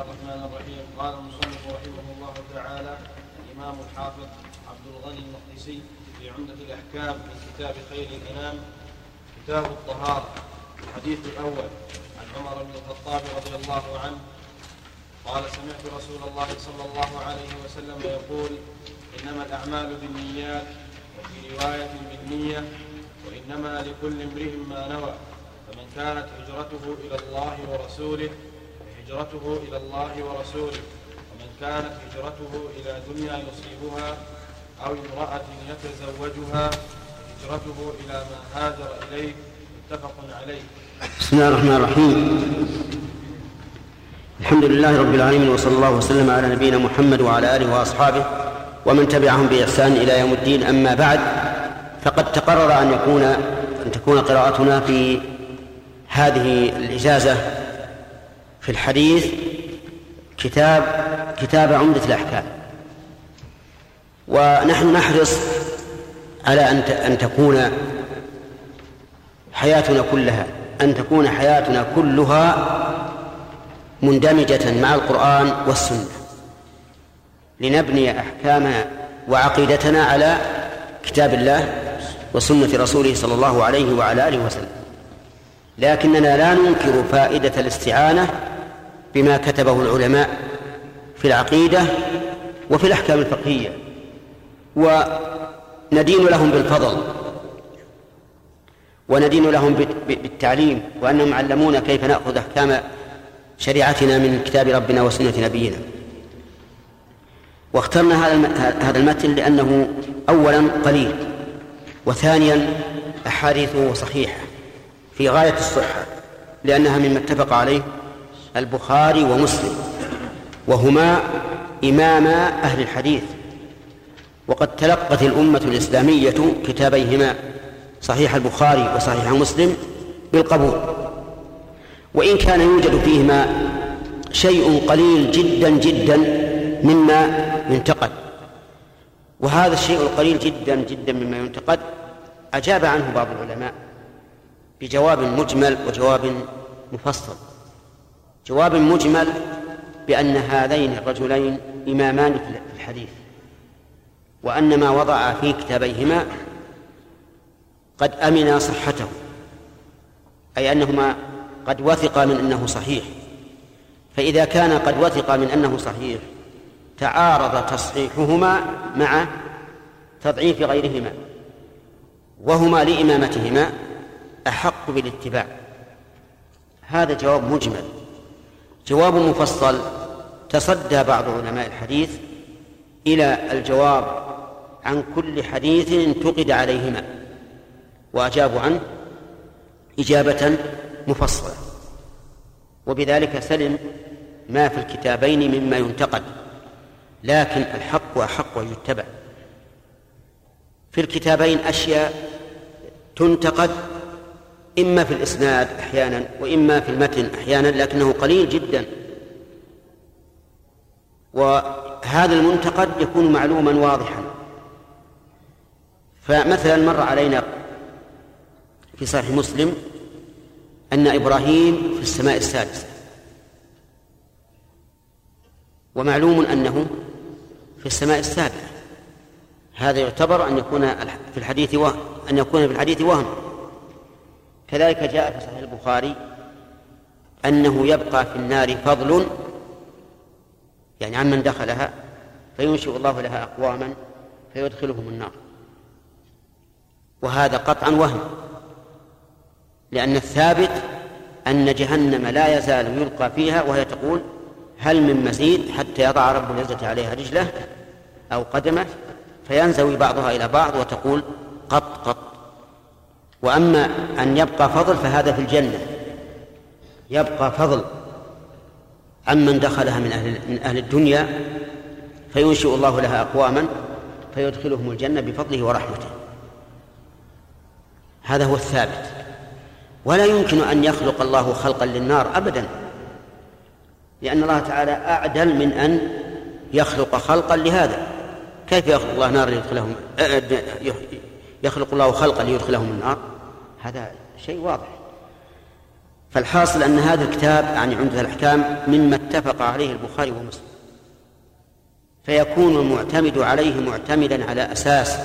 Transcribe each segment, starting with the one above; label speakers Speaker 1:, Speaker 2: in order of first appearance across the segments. Speaker 1: الله الرحمن الرحيم قال المصنف رحمه الله تعالى الإمام الحافظ عبد الغني المقدسي في عمدة الأحكام من كتاب خير الأنام كتاب الطهارة الحديث الأول عن عمر بن الخطاب رضي الله عنه قال سمعت رسول الله صلى الله عليه وسلم يقول إنما الأعمال بالنيات وفي رواية بالنية وإنما لكل امرئ ما نوى فمن كانت هجرته إلى الله ورسوله هجرته إلى الله ورسوله ومن كانت هجرته إلى دنيا يصيبها أو امرأة يتزوجها هجرته إلى ما هاجر إليه متفق عليه بسم الله الرحمن الرحيم الحمد لله رب العالمين وصلى الله وسلم على نبينا محمد وعلى آله وأصحابه ومن تبعهم بإحسان إلى يوم الدين أما بعد فقد تقرر أن يكون أن تكون قراءتنا في هذه الإجازة في الحديث كتاب كتاب عمدة الأحكام ونحن نحرص على أن أن تكون حياتنا كلها أن تكون حياتنا كلها مندمجة مع القرآن والسنة لنبني أحكامنا وعقيدتنا على كتاب الله وسنة رسوله صلى الله عليه وعلى آله وسلم لكننا لا ننكر فائدة الاستعانة بما كتبه العلماء في العقيدة وفي الأحكام الفقهية وندين لهم بالفضل وندين لهم بالتعليم وأنهم علمونا كيف نأخذ أحكام شريعتنا من كتاب ربنا وسنة نبينا واخترنا هذا هذا المتن لأنه أولا قليل وثانيا أحاديثه صحيحة في غاية الصحة لأنها مما اتفق عليه البخاري ومسلم وهما إماما أهل الحديث وقد تلقت الأمة الإسلامية كتابيهما صحيح البخاري وصحيح مسلم بالقبول وإن كان يوجد فيهما شيء قليل جدا جدا مما ينتقد وهذا الشيء القليل جدا جدا مما ينتقد أجاب عنه بعض العلماء بجواب مجمل وجواب مفصل جواب مجمل بأن هذين الرجلين إمامان في الحديث وأن ما وضع في كتابيهما قد أمنا صحته أي أنهما قد وثقا من أنه صحيح فإذا كان قد وثق من أنه صحيح تعارض تصحيحهما مع تضعيف غيرهما وهما لإمامتهما أحق بالاتباع هذا جواب مجمل جواب مفصل تصدى بعض علماء الحديث إلى الجواب عن كل حديث انتقد عليهما وأجابوا عنه إجابة مفصلة وبذلك سلم ما في الكتابين مما ينتقد لكن الحق أحق أن يتبع في الكتابين أشياء تنتقد إما في الإسناد أحيانا وإما في المتن أحيانا لكنه قليل جدا وهذا المنتقد يكون معلوما واضحا فمثلا مر علينا في صحيح مسلم أن إبراهيم في السماء السادسة ومعلوم أنه في السماء السابعة هذا يعتبر أن يكون في الحديث وهم أن يكون في الحديث وهم كذلك جاء في صحيح البخاري أنه يبقى في النار فضل يعني عمن دخلها فينشئ الله لها أقواما فيدخلهم النار وهذا قطعا وهم لأن الثابت أن جهنم لا يزال يلقى فيها وهي تقول هل من مزيد حتى يضع رب العزة عليها رجله أو قدمه فينزوي بعضها إلى بعض وتقول قط قط وأما أن يبقى فضل فهذا في الجنة يبقى فضل عمن دخلها من أهل من أهل الدنيا فينشئ الله لها أقواما فيدخلهم الجنة بفضله ورحمته هذا هو الثابت ولا يمكن أن يخلق الله خلقا للنار أبدا لأن الله تعالى أعدل من أن يخلق خلقا لهذا كيف يخلق الله نار يدخلهم أه، أه، يخلق الله خلقا ليدخلهم النار هذا شيء واضح فالحاصل أن هذا الكتاب يعني عمدة الأحكام مما اتفق عليه البخاري ومسلم فيكون المعتمد عليه معتمدا على أساس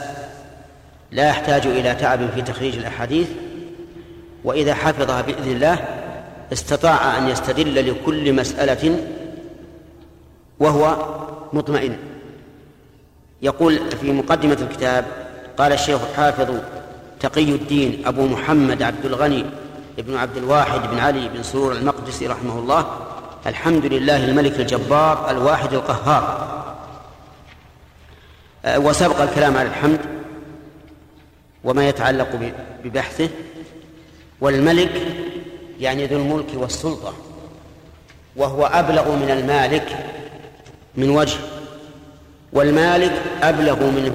Speaker 1: لا يحتاج إلى تعب في تخريج الأحاديث وإذا حفظها بإذن الله استطاع أن يستدل لكل مسألة وهو مطمئن يقول في مقدمة الكتاب قال الشيخ الحافظ تقي الدين أبو محمد عبد الغني بن عبد الواحد بن علي بن سرور المقدسي رحمه الله الحمد لله الملك الجبار الواحد القهار أه، وسبق الكلام على الحمد وما يتعلق ببحثه والملك يعني ذو الملك والسلطه وهو ابلغ من المالك من وجه والمالك أبلغ منه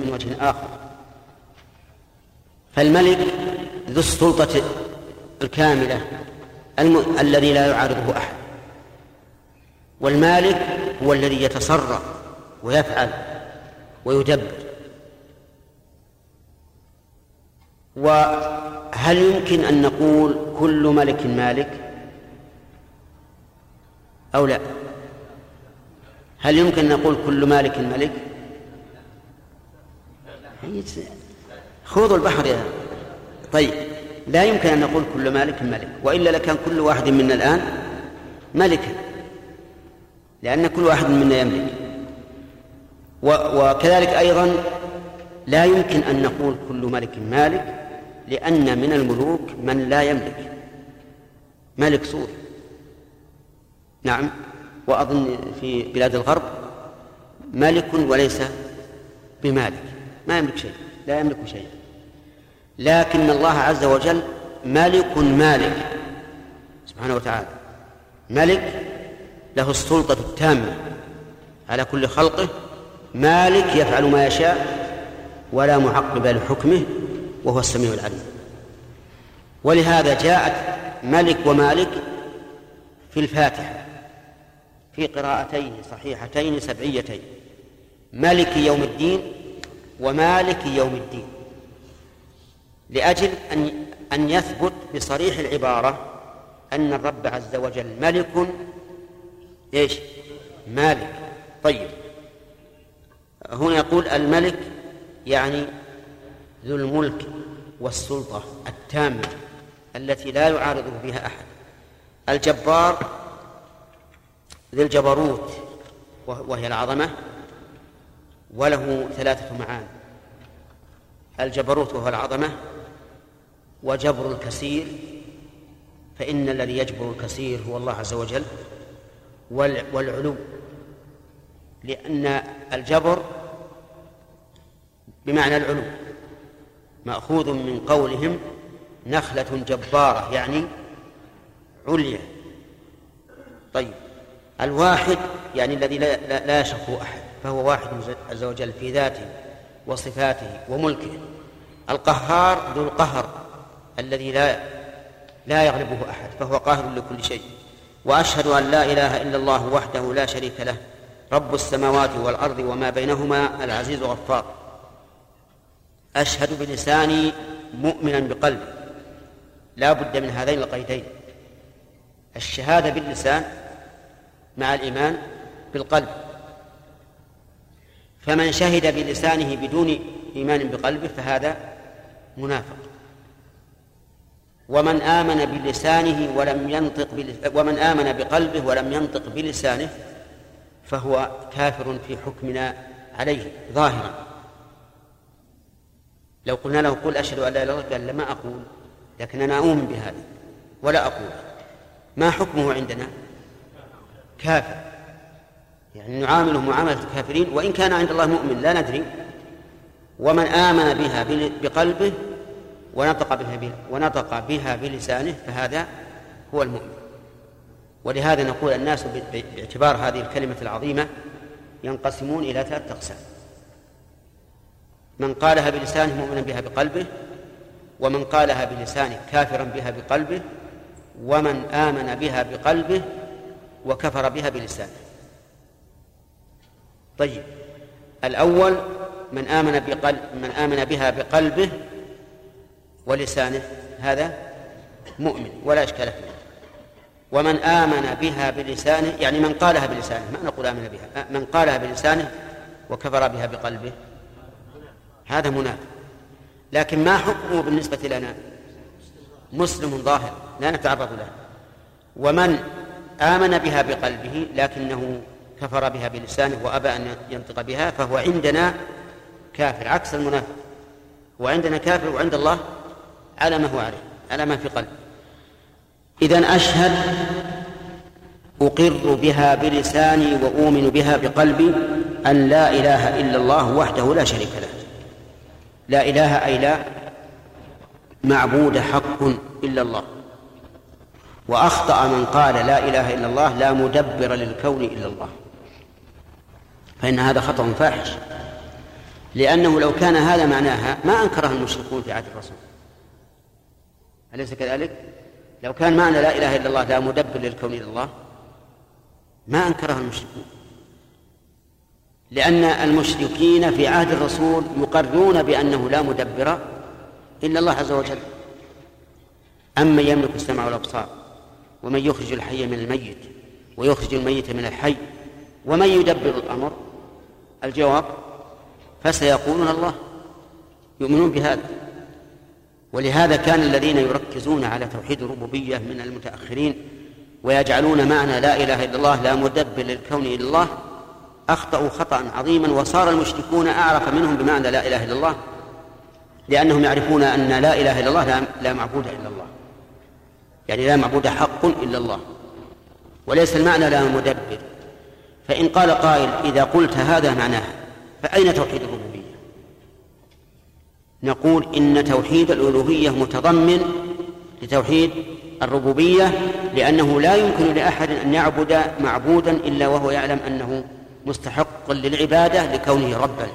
Speaker 1: من وجه آخر فالملك ذو السلطة الكاملة الم... الذي لا يعارضه أحد والمالك هو الذي يتصرف ويفعل ويدبر وهل يمكن أن نقول كل ملك مالك أو لا؟ هل يمكن أن نقول كل مالك ملك خوض البحر يا طيب لا يمكن أن نقول كل مالك ملك وإلا لكان كل واحد منا الآن ملكا لأن كل واحد منا يملك وكذلك أيضا لا يمكن أن نقول كل ملك مالك لأن من الملوك من لا يملك ملك صور نعم وأظن في بلاد الغرب ملك وليس بمالك ما يملك شيء لا يملك شيء لكن الله عز وجل ملك مالك سبحانه وتعالى ملك له السلطة التامة على كل خلقه مالك يفعل ما يشاء ولا معقب لحكمه وهو السميع العليم ولهذا جاءت ملك ومالك في الفاتحة في قراءتين صحيحتين سبعيتين ملك يوم الدين ومالك يوم الدين لأجل أن أن يثبت بصريح العبارة أن الرب عز وجل ملك إيش مالك طيب هنا يقول الملك يعني ذو الملك والسلطة التامة التي لا يعارضه بها أحد الجبار ذي الجبروت وهي العظمة وله ثلاثة معان الجبروت وهو العظمة وجبر الكسير فإن الذي يجبر الكسير هو الله عز وجل والعلو لأن الجبر بمعنى العلو مأخوذ من قولهم نخلة جبارة يعني عليا طيب الواحد يعني الذي لا, لا, لا يشقه أحد فهو واحد عز وجل في ذاته وصفاته وملكه القهار ذو القهر الذي لا لا يغلبه أحد فهو قاهر لكل شيء وأشهد أن لا إله إلا الله وحده لا شريك له رب السماوات والأرض وما بينهما العزيز الغفار أشهد بلساني مؤمنا بقلبي لا بد من هذين القيدين الشهادة باللسان مع الإيمان بالقلب فمن شهد بلسانه بدون إيمان بقلبه فهذا منافق ومن آمن بلسانه ولم ينطق ومن آمن بقلبه ولم ينطق بلسانه فهو كافر في حكمنا عليه ظاهرا لو قلنا له قل أشهد أن لا إله إلا الله قال لما أقول لكن أنا أؤمن بهذا ولا أقول ما حكمه عندنا؟ كافر يعني نعامله معاملة الكافرين وإن كان عند الله مؤمن لا ندري ومن آمن بها بقلبه ونطق بها ونطق بها بلسانه فهذا هو المؤمن ولهذا نقول الناس باعتبار هذه الكلمة العظيمة ينقسمون إلى ثلاثة أقسام من قالها بلسانه مؤمنا بها بقلبه ومن قالها بلسانه كافرا بها بقلبه ومن آمن بها بقلبه وكفر بها بلسانه طيب الأول من آمن بقلب من آمن بها بقلبه ولسانه هذا مؤمن ولا إشكال فيه ومن آمن بها بلسانه يعني من قالها بلسانه ما نقول آمن بها آه، من قالها بلسانه وكفر بها بقلبه هذا منافق لكن ما حكمه بالنسبة لنا مسلم ظاهر لا نتعرض له ومن آمن بها بقلبه لكنه كفر بها بلسانه وأبى أن ينطق بها فهو عندنا كافر عكس المنافق هو عندنا كافر وعند الله على ما هو عليه على ما في قلبه إذا أشهد أقر بها بلساني وأؤمن بها بقلبي أن لا إله إلا الله وحده لا شريك له لا إله أي لا معبود حق إلا الله وأخطأ من قال لا إله إلا الله لا مدبر للكون إلا الله فإن هذا خطأ فاحش لأنه لو كان هذا معناها ما أنكره المشركون في عهد الرسول أليس كذلك؟ لو كان معنى لا إله إلا الله لا مدبر للكون إلا الله ما أنكره المشركون لأن المشركين في عهد الرسول مقرون بأنه لا مدبر إلا الله عز وجل اما يملك السمع والأبصار ومن يخرج الحي من الميت ويخرج الميت من الحي ومن يدبر الأمر الجواب فسيقولون الله يؤمنون بهذا ولهذا كان الذين يركزون على توحيد الربوبية من المتأخرين ويجعلون معنى لا إله إلا الله لا مدبر للكون إلا الله أخطأوا خطأ عظيما وصار المشركون أعرف منهم بمعنى لا إله إلا الله لأنهم يعرفون أن لا إله إلا الله لا معبود إلا الله يعني لا معبود حق إلا الله وليس المعنى لا مدبر فإن قال قائل إذا قلت هذا معناه فأين توحيد الربوبية نقول إن توحيد الألوهية متضمن لتوحيد الربوبية لأنه لا يمكن لأحد أن يعبد معبودا إلا وهو يعلم أنه مستحق للعبادة لكونه ربا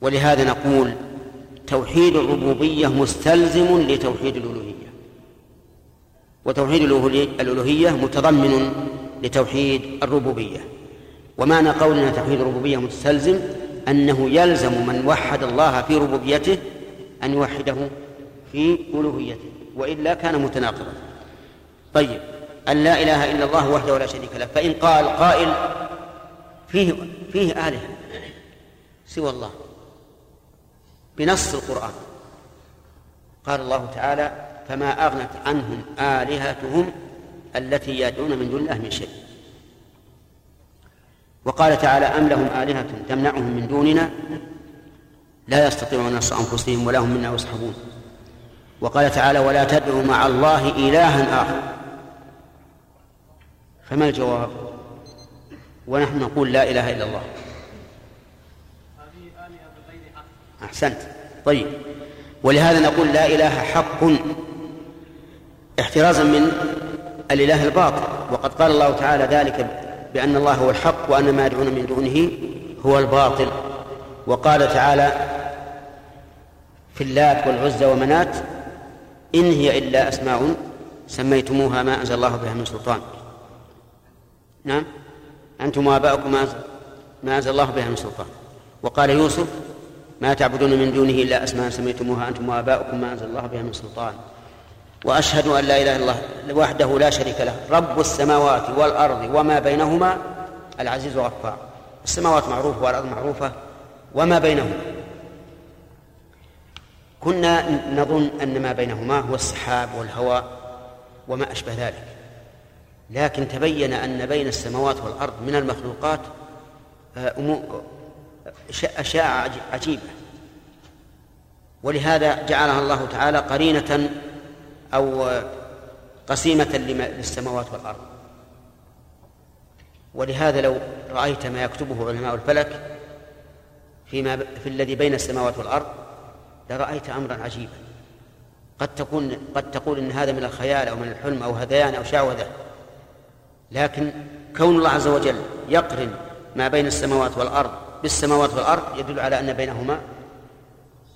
Speaker 1: ولهذا نقول توحيد الربوبية مستلزم لتوحيد الألوهية وتوحيد الألوهية متضمن لتوحيد الربوبية ومعنى قولنا توحيد الربوبية متستلزم أنه يلزم من وحد الله في ربوبيته أن يوحده في ألوهيته وإلا كان متناقضا طيب أن لا إله إلا الله وحده لا شريك له فإن قال قائل فيه فيه آلهة سوى الله بنص القرآن قال الله تعالى فما أغنت عنهم آلهتهم التي يدعون من دون الله من شيء وقال تعالى أم لهم آلهة تمنعهم من دوننا لا يستطيعون نصر أنفسهم ولا هم منا يصحبون وقال تعالى ولا تدعوا مع الله إلها آخر فما الجواب ونحن نقول لا إله إلا الله أحسنت طيب ولهذا نقول لا إله حق احترازا من الاله الباطل وقد قال الله تعالى ذلك بان الله هو الحق وان ما يدعون من دونه هو الباطل وقال تعالى في اللات والعزى ومنات ان هي الا اسماء سميتموها ما انزل الله بها من سلطان نعم انتم واباؤكم ما انزل الله بها من سلطان وقال يوسف ما تعبدون من دونه الا اسماء سميتموها انتم واباؤكم ما انزل الله بها من سلطان وأشهد أن لا إله إلا الله وحده لا شريك له رب السماوات والأرض وما بينهما العزيز الغفار السماوات معروفة والأرض معروفة وما بينهما كنا نظن أن ما بينهما هو السحاب والهواء وما أشبه ذلك لكن تبين أن بين السماوات والأرض من المخلوقات آه، أشياء عجيبة ولهذا جعلها الله تعالى قرينة أو قسيمة للسماوات والأرض ولهذا لو رأيت ما يكتبه علماء الفلك فيما في الذي بين السماوات والأرض لرأيت أمرا عجيبا قد تكون قد تقول ان هذا من الخيال او من الحلم او هذيان او شعوذه لكن كون الله عز وجل يقرن ما بين السماوات والارض بالسماوات والارض يدل على ان بينهما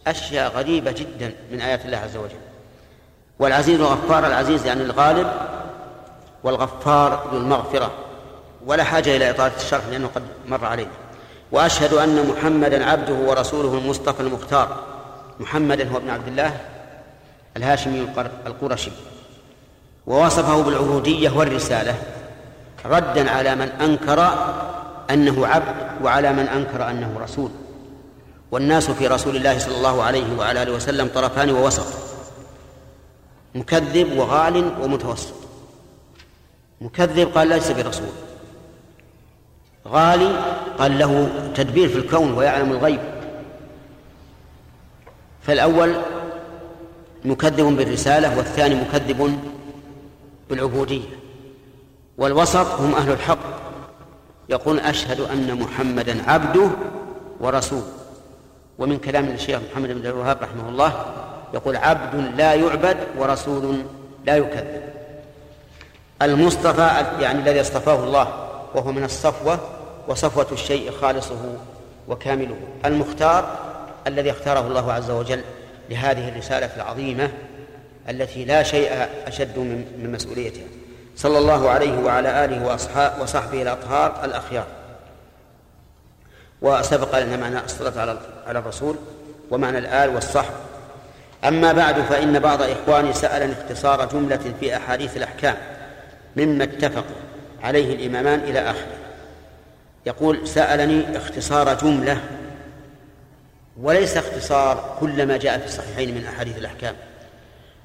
Speaker 1: اشياء غريبه جدا من ايات الله عز وجل والعزيز غفار العزيز يعني الغالب والغفار ذو المغفرة ولا حاجة إلى إطالة الشرح لأنه قد مر علينا وأشهد أن محمدا عبده ورسوله المصطفى المختار محمدا هو ابن عبد الله الهاشمي القرشي ووصفه بالعبودية والرسالة ردا على من أنكر أنه عبد وعلى من أنكر أنه رسول والناس في رسول الله صلى الله عليه وعلى آله وسلم طرفان ووسط مكذب وغال ومتوسط مكذب قال ليس برسول غالي قال له تدبير في الكون ويعلم الغيب فالأول مكذب بالرسالة والثاني مكذب بالعبودية والوسط هم أهل الحق يقول أشهد أن محمدا عبده ورسوله ومن كلام الشيخ محمد بن الوهاب رحمه الله يقول عبد لا يعبد ورسول لا يكذب المصطفى يعني الذي اصطفاه الله وهو من الصفوة وصفوة الشيء خالصه وكامله المختار الذي اختاره الله عز وجل لهذه الرسالة العظيمة التي لا شيء أشد من مسؤوليتها صلى الله عليه وعلى آله وصحبه الأطهار الأخيار وسبق لنا معنى الصلاة على الرسول ومعنى الآل والصحب أما بعد فإن بعض إخواني سألني اختصار جملة في أحاديث الأحكام مما اتفق عليه الإمامان إلى آخره يقول سألني اختصار جملة وليس اختصار كل ما جاء في الصحيحين من أحاديث الأحكام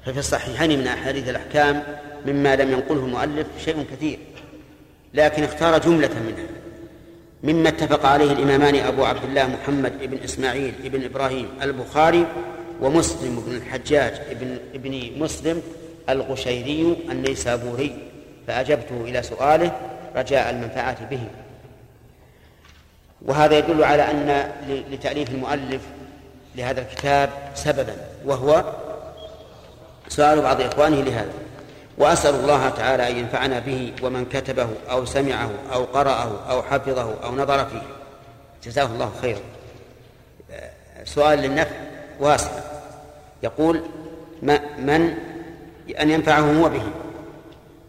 Speaker 1: ففي الصحيحين من أحاديث الأحكام مما لم ينقله المؤلف شيء كثير لكن اختار جملة منها مما اتفق عليه الإمامان أبو عبد الله محمد بن إسماعيل بن إبراهيم البخاري ومسلم بن الحجاج ابن ابن مسلم القشيري النيسابوري فأجبته إلى سؤاله رجاء المنفعة به وهذا يدل على أن لتأليف المؤلف لهذا الكتاب سببا وهو سؤال بعض إخوانه لهذا وأسأل الله تعالى أن ينفعنا به ومن كتبه أو سمعه أو قرأه أو حفظه أو نظر فيه جزاه الله خيرا سؤال للنفع واسع يقول ما من أن ينفعه هو به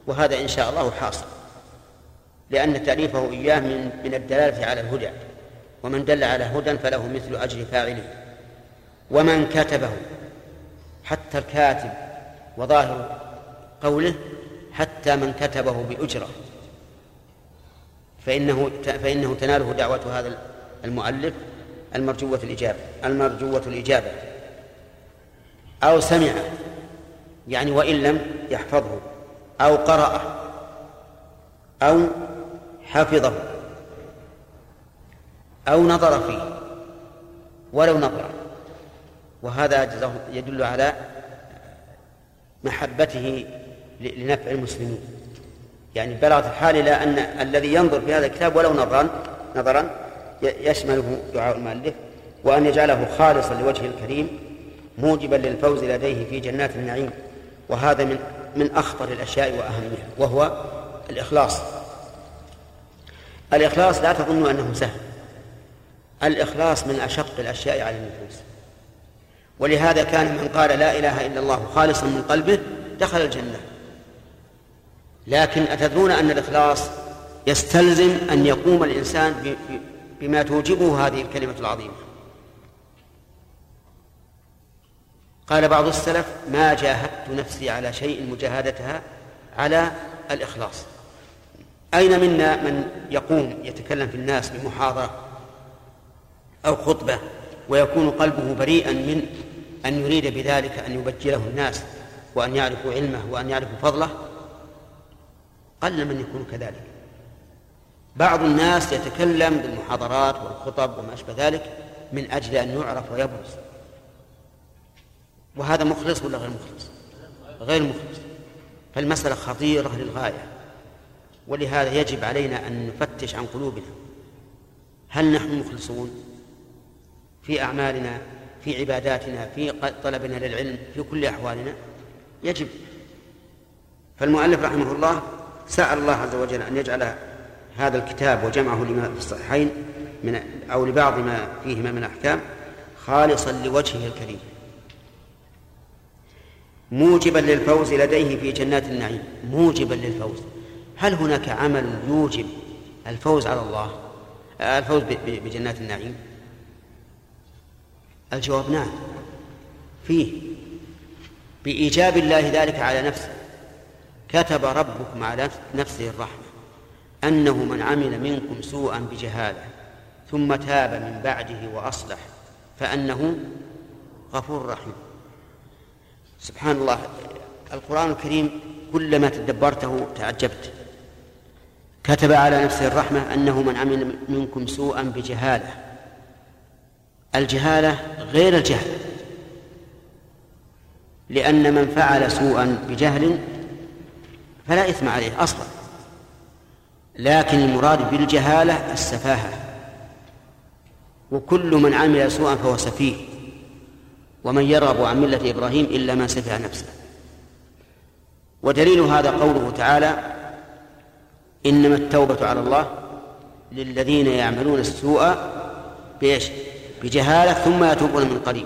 Speaker 1: وهذا إن شاء الله حاصل لأن تأليفه إياه من من الدلالة على الهدى ومن دل على هدى فله مثل أجر فاعله ومن كتبه حتى الكاتب وظاهر قوله حتى من كتبه بأجرة فإنه فإنه تناله دعوة هذا المؤلف المرجوة الإجابة المرجوة الإجابة أو سمع يعني وإن لم يحفظه أو قرأه أو حفظه أو نظر فيه ولو نظر وهذا يدل على محبته لنفع المسلمين يعني بلغت الحال إلى أن الذي ينظر في هذا الكتاب ولو نظرا نظرا يشمله دعاء المؤلف وأن يجعله خالصا لوجهه الكريم موجبا للفوز لديه في جنات النعيم وهذا من من اخطر الاشياء واهمها وهو الاخلاص الاخلاص لا تظنوا انه سهل الاخلاص من اشق الاشياء على النفوس ولهذا كان من قال لا اله الا الله خالصا من قلبه دخل الجنه لكن اتدرون ان الاخلاص يستلزم ان يقوم الانسان بما توجبه هذه الكلمه العظيمه قال بعض السلف ما جاهدت نفسي على شيء مجاهدتها على الإخلاص أين منا من يقوم يتكلم في الناس بمحاضرة أو خطبة ويكون قلبه بريئا من أن يريد بذلك أن يبجله الناس وأن يعرفوا علمه وأن يعرفوا فضله قل من يكون كذلك بعض الناس يتكلم بالمحاضرات والخطب وما أشبه ذلك من أجل أن يعرف ويبرز وهذا مخلص ولا غير مخلص غير مخلص فالمسألة خطيرة للغاية ولهذا يجب علينا أن نفتش عن قلوبنا هل نحن مخلصون في أعمالنا في عباداتنا في طلبنا للعلم في كل أحوالنا يجب فالمؤلف رحمه الله سأل الله عز وجل أن يجعل هذا الكتاب وجمعه لما في الصحيحين من أو لبعض ما فيهما من أحكام خالصا لوجهه الكريم موجبا للفوز لديه في جنات النعيم موجبا للفوز هل هناك عمل يوجب الفوز على الله الفوز بجنات النعيم الجواب نعم فيه بإيجاب الله ذلك على نفسه كتب ربكم على نفسه الرحمة أنه من عمل منكم سوءا بجهالة ثم تاب من بعده وأصلح فأنه غفور رحيم سبحان الله القرآن الكريم كلما تدبرته تعجبت كتب على نفسه الرحمة أنه من عمل منكم سوءا بجهالة الجهالة غير الجهل لأن من فعل سوءا بجهل فلا إثم عليه أصلا لكن المراد بالجهالة السفاهة وكل من عمل سوءا فهو سفيه ومن يرغب عن ملة إبراهيم إلا من سفه نفسه ودليل هذا قوله تعالى إنما التوبة على الله للذين يعملون السوء بإيش؟ بجهالة ثم يتوبون من قريب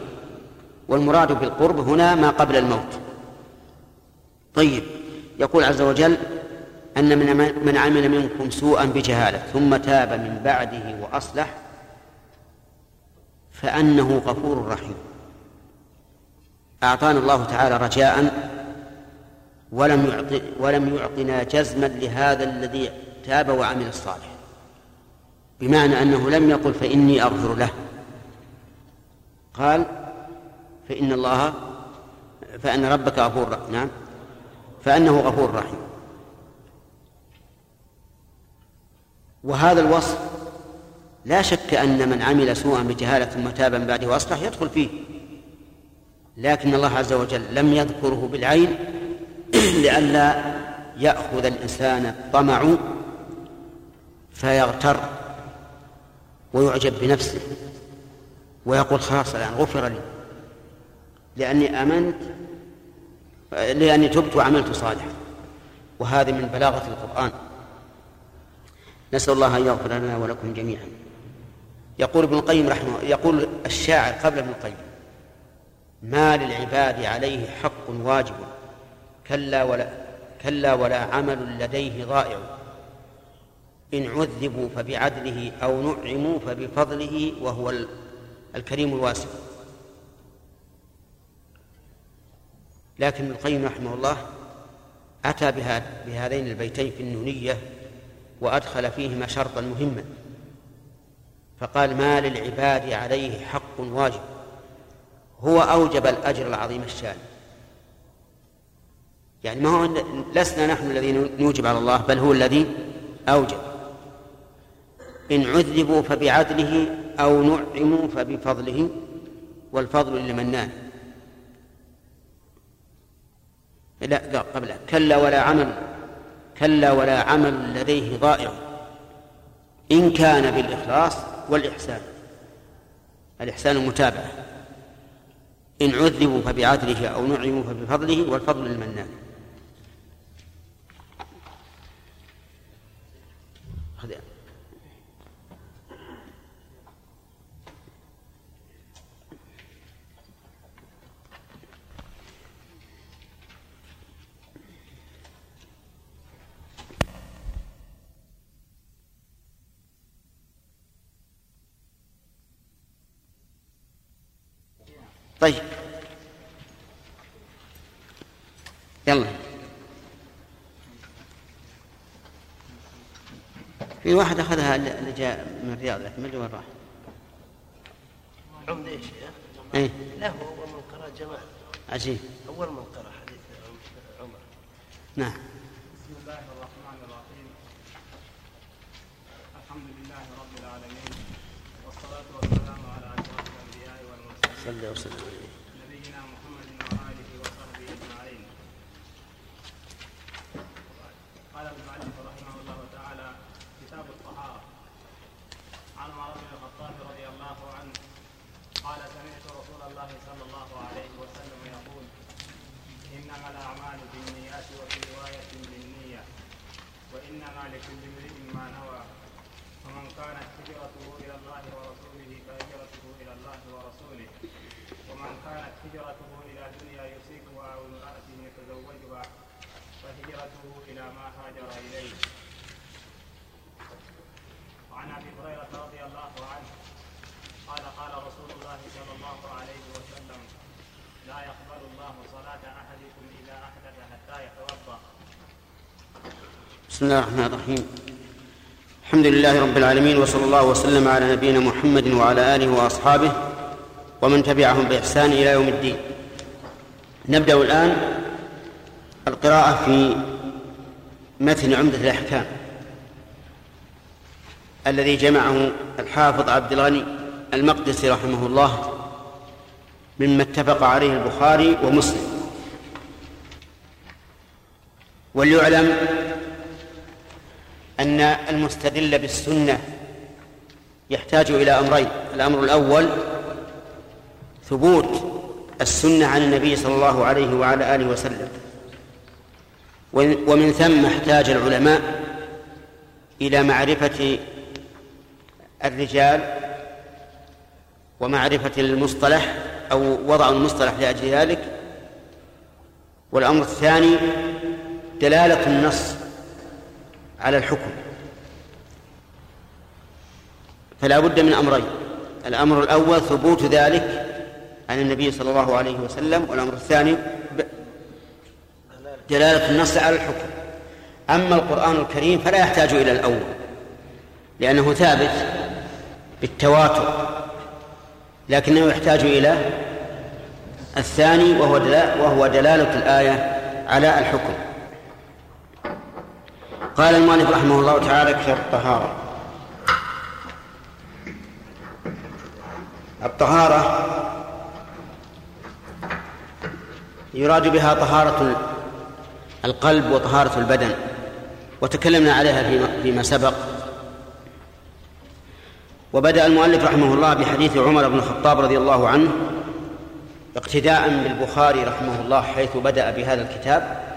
Speaker 1: والمراد بالقرب هنا ما قبل الموت طيب يقول عز وجل أن من من عمل منكم سوءا بجهالة ثم تاب من بعده وأصلح فأنه غفور رحيم أعطانا الله تعالى رجاء ولم يعط ولم يعطنا جزما لهذا الذي تاب وعمل الصالح بمعنى أنه لم يقل فإني أغفر له قال فإن الله فأن ربك غفور رحيم نعم فأنه غفور رحيم وهذا الوصف لا شك أن من عمل سوءا بجهالة ثم تاب بعده وأصلح يدخل فيه لكن الله عز وجل لم يذكره بالعين لئلا يأخذ الإنسان الطمع فيغتر ويعجب بنفسه ويقول خلاص الآن غفر لي لأني آمنت لأني تبت وعملت صالحا وهذا من بلاغة القرآن نسأل الله أن يغفر لنا ولكم جميعا يقول ابن القيم رحمه يقول الشاعر قبل ابن القيم ما للعباد عليه حق واجب كلا ولا كلا ولا عمل لديه ضائع إن عذبوا فبعدله أو نعموا فبفضله وهو الكريم الواسع لكن ابن القيم رحمه الله أتى بهذين البيتين في النونية وأدخل فيهما شرطا مهما فقال ما للعباد عليه حق واجب هو أوجب الأجر العظيم الشان يعني ما هو لسنا نحن الذين نوجب على الله بل هو الذي أوجب إن عذبوا فبعدله أو نعموا فبفضله والفضل لمنان لا ذا قبله كلا ولا عمل كلا ولا عمل لديه ضائع إن كان بالإخلاص والإحسان الإحسان المتابعة إن عذبوا فبعدله أو نعموا فبفضله والفضل للمنان طيب يلا في واحد أخذها اللي جاء
Speaker 2: من
Speaker 1: الرياض لكن ما أدري وين راح
Speaker 2: عمدة يا شيخ إيه؟ له أول من قرأ جمال
Speaker 1: عجيب
Speaker 2: أول من قرأ حديث عمر نعم
Speaker 1: بسم
Speaker 2: الله الرحمن الرحيم الحمد لله رب العالمين والصلاة والسلام على أشرف الأنبياء
Speaker 1: والمرسلين صلى وسلم
Speaker 2: لكل امرئ ما نوى فمن كانت هجرته الى الله ورسوله فهجرته الى الله ورسوله ومن كانت هجرته الى دنيا يصيبها او امراه يتزوجها فهجرته الى ما هاجر اليه وعن ابي هريره رضي الله عنه قال قال رسول الله صلى الله عليه وسلم لا يقبل الله صلاه احدكم اذا احدث حتى يتوضا
Speaker 1: بسم
Speaker 2: الله
Speaker 1: الرحمن الرحيم الحمد لله رب العالمين وصلى الله وسلم على نبينا محمد وعلى اله واصحابه ومن تبعهم باحسان الى يوم الدين نبدا الان القراءه في متن عمده الاحكام الذي جمعه الحافظ عبد الغني المقدسي رحمه الله مما اتفق عليه البخاري ومسلم وليعلم أن المستدل بالسنة يحتاج إلى أمرين الأمر الأول ثبوت السنة عن النبي صلى الله عليه وعلى آله وسلم ومن ثم احتاج العلماء إلى معرفة الرجال ومعرفة المصطلح أو وضع المصطلح لأجل ذلك والأمر الثاني دلالة النص على الحكم فلا بد من امرين الامر الاول ثبوت ذلك عن النبي صلى الله عليه وسلم والامر الثاني دلاله النص على الحكم اما القران الكريم فلا يحتاج الى الاول لانه ثابت بالتواتر لكنه يحتاج الى الثاني وهو دلالة وهو دلاله الايه على الحكم قال المؤلف رحمه الله تعالى كتاب الطهارة الطهارة يراد بها طهارة القلب وطهارة البدن وتكلمنا عليها فيما سبق وبدأ المؤلف رحمه الله بحديث عمر بن الخطاب رضي الله عنه اقتداء بالبخاري رحمه الله حيث بدأ بهذا الكتاب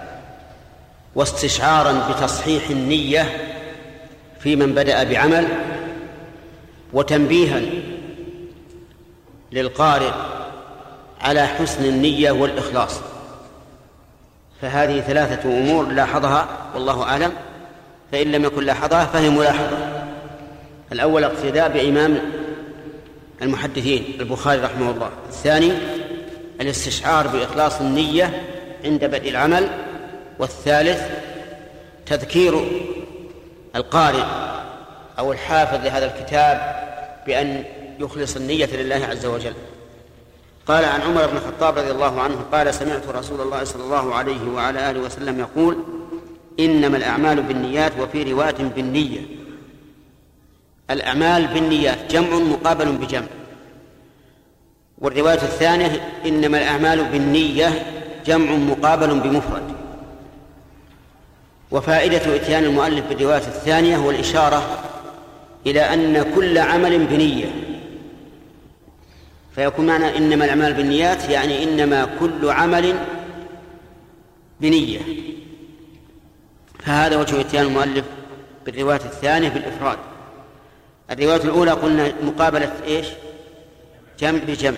Speaker 1: واستشعارا بتصحيح النية في من بدأ بعمل وتنبيها للقارئ على حسن النية والإخلاص فهذه ثلاثة أمور لاحظها والله أعلم فإن لم يكن لاحظها فهي ملاحظة الأول اقتداء بإمام المحدثين البخاري رحمه الله الثاني الاستشعار بإخلاص النية عند بدء العمل والثالث تذكير القارئ أو الحافظ لهذا الكتاب بأن يخلص النية لله عز وجل قال عن عمر بن الخطاب رضي الله عنه قال سمعت رسول الله صلى الله عليه وعلى آله وسلم يقول إنما الأعمال بالنيات وفي رواية بالنية الأعمال بالنيات جمع مقابل بجمع والرواية الثانية إنما الأعمال بالنية جمع مقابل بمفرد وفائدة إتيان المؤلف بالرواية الثانية هو الإشارة إلى أن كل عمل بنية فيكون معنى إنما الأعمال بالنيات يعني إنما كل عمل بنية فهذا وجه إتيان المؤلف بالرواية الثانية بالإفراد الرواية الأولى قلنا مقابلة إيش جمع بجمع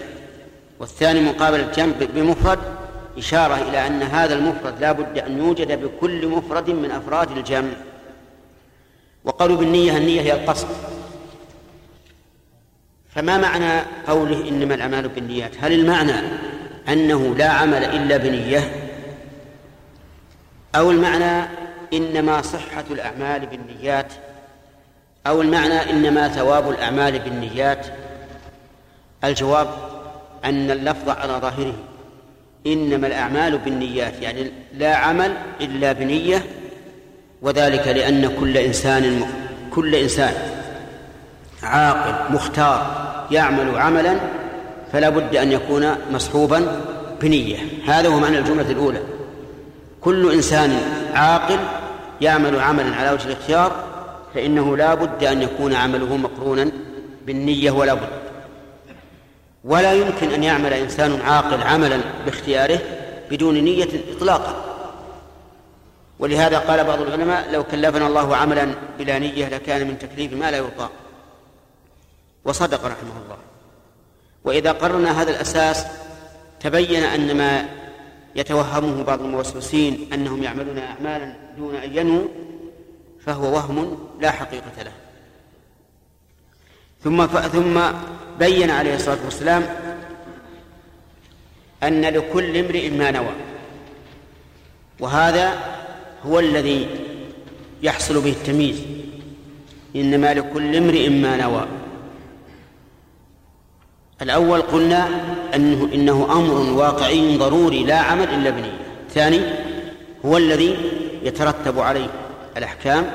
Speaker 1: والثاني مقابلة جمع بمفرد إشارة إلى أن هذا المفرد لا بد أن يوجد بكل مفرد من أفراد الجمع وقالوا بالنية النية هي القصد فما معنى قوله إنما الأعمال بالنيات هل المعنى أنه لا عمل إلا بنية أو المعنى إنما صحة الأعمال بالنيات أو المعنى إنما ثواب الأعمال بالنيات الجواب أن اللفظ على ظاهره إنما الأعمال بالنيات يعني لا عمل إلا بنية وذلك لأن كل إنسان كل إنسان عاقل مختار يعمل عملا فلا بد أن يكون مصحوبا بنية هذا هو معنى الجملة الأولى كل إنسان عاقل يعمل عملا على وجه الاختيار فإنه لا بد أن يكون عمله مقرونا بالنية ولا بد ولا يمكن أن يعمل إنسان عاقل عملا باختياره بدون نية إطلاقا ولهذا قال بعض العلماء لو كلفنا الله عملا بلا نية لكان من تكليف ما لا يطاق وصدق رحمه الله وإذا قررنا هذا الأساس تبين أن ما يتوهمه بعض الموسوسين أنهم يعملون أعمالا دون أن ينوا فهو وهم لا حقيقة له ثم ثم بين عليه الصلاه والسلام ان لكل امرئ ما نوى وهذا هو الذي يحصل به التمييز انما لكل امرئ ما نوى الاول قلنا انه انه امر واقعي ضروري لا عمل الا بنيه الثاني هو الذي يترتب عليه الاحكام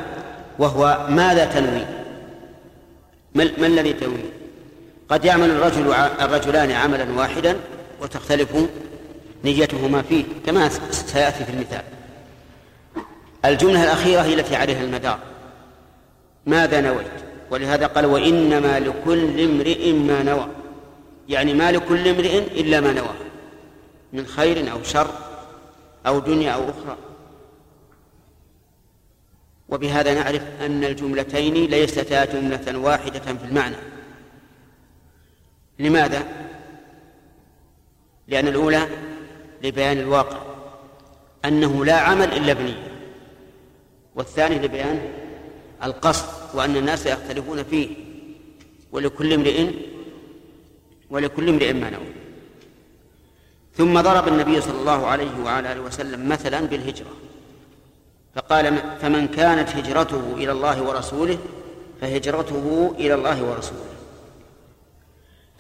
Speaker 1: وهو ماذا تنوي ما الذي تنويه قد يعمل الرجل الرجلان عملا واحدا وتختلف نيتهما فيه كما سياتي في المثال الجمله الاخيره هي التي عليها المدار ماذا نويت ولهذا قال وانما لكل امرئ ما نوى يعني ما لكل امرئ الا ما نوى من خير او شر او دنيا او اخرى وبهذا نعرف أن الجملتين ليستا جملة واحدة في المعنى لماذا؟ لأن الأولى لبيان الواقع أنه لا عمل إلا بنية والثاني لبيان القصد وأن الناس يختلفون فيه ولكل امرئ ولكل امرئ ما نوى ثم ضرب النبي صلى الله عليه وعلى آله وسلم مثلا بالهجرة فقال فمن كانت هجرته إلى الله ورسوله فهجرته إلى الله ورسوله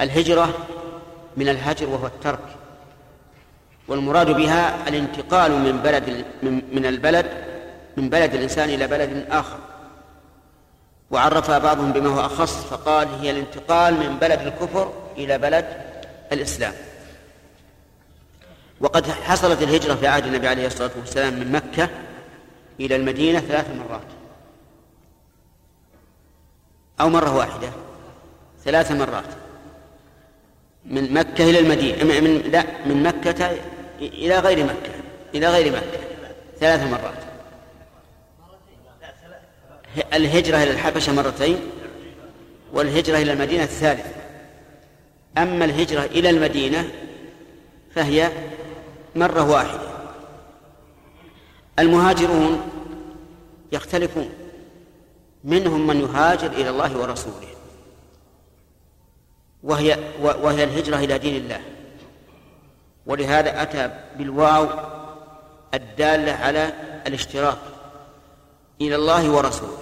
Speaker 1: الهجرة من الهجر وهو الترك والمراد بها الانتقال من بلد من البلد من بلد الإنسان إلى بلد آخر وعرف بعضهم بما هو أخص فقال هي الانتقال من بلد الكفر إلى بلد الإسلام وقد حصلت الهجرة في عهد النبي عليه الصلاة والسلام من مكة إلى المدينة ثلاث مرات أو مرة واحدة ثلاث مرات من مكة إلى المدينة من لا من مكة إلى غير مكة إلى غير مكة ثلاث مرات الهجرة إلى الحبشة مرتين والهجرة إلى المدينة الثالثة أما الهجرة إلى المدينة فهي مرة واحدة المهاجرون يختلفون منهم من يهاجر إلى الله ورسوله وهي وهي الهجرة إلى دين الله ولهذا أتى بالواو الدالة على الاشتراك إلى الله ورسوله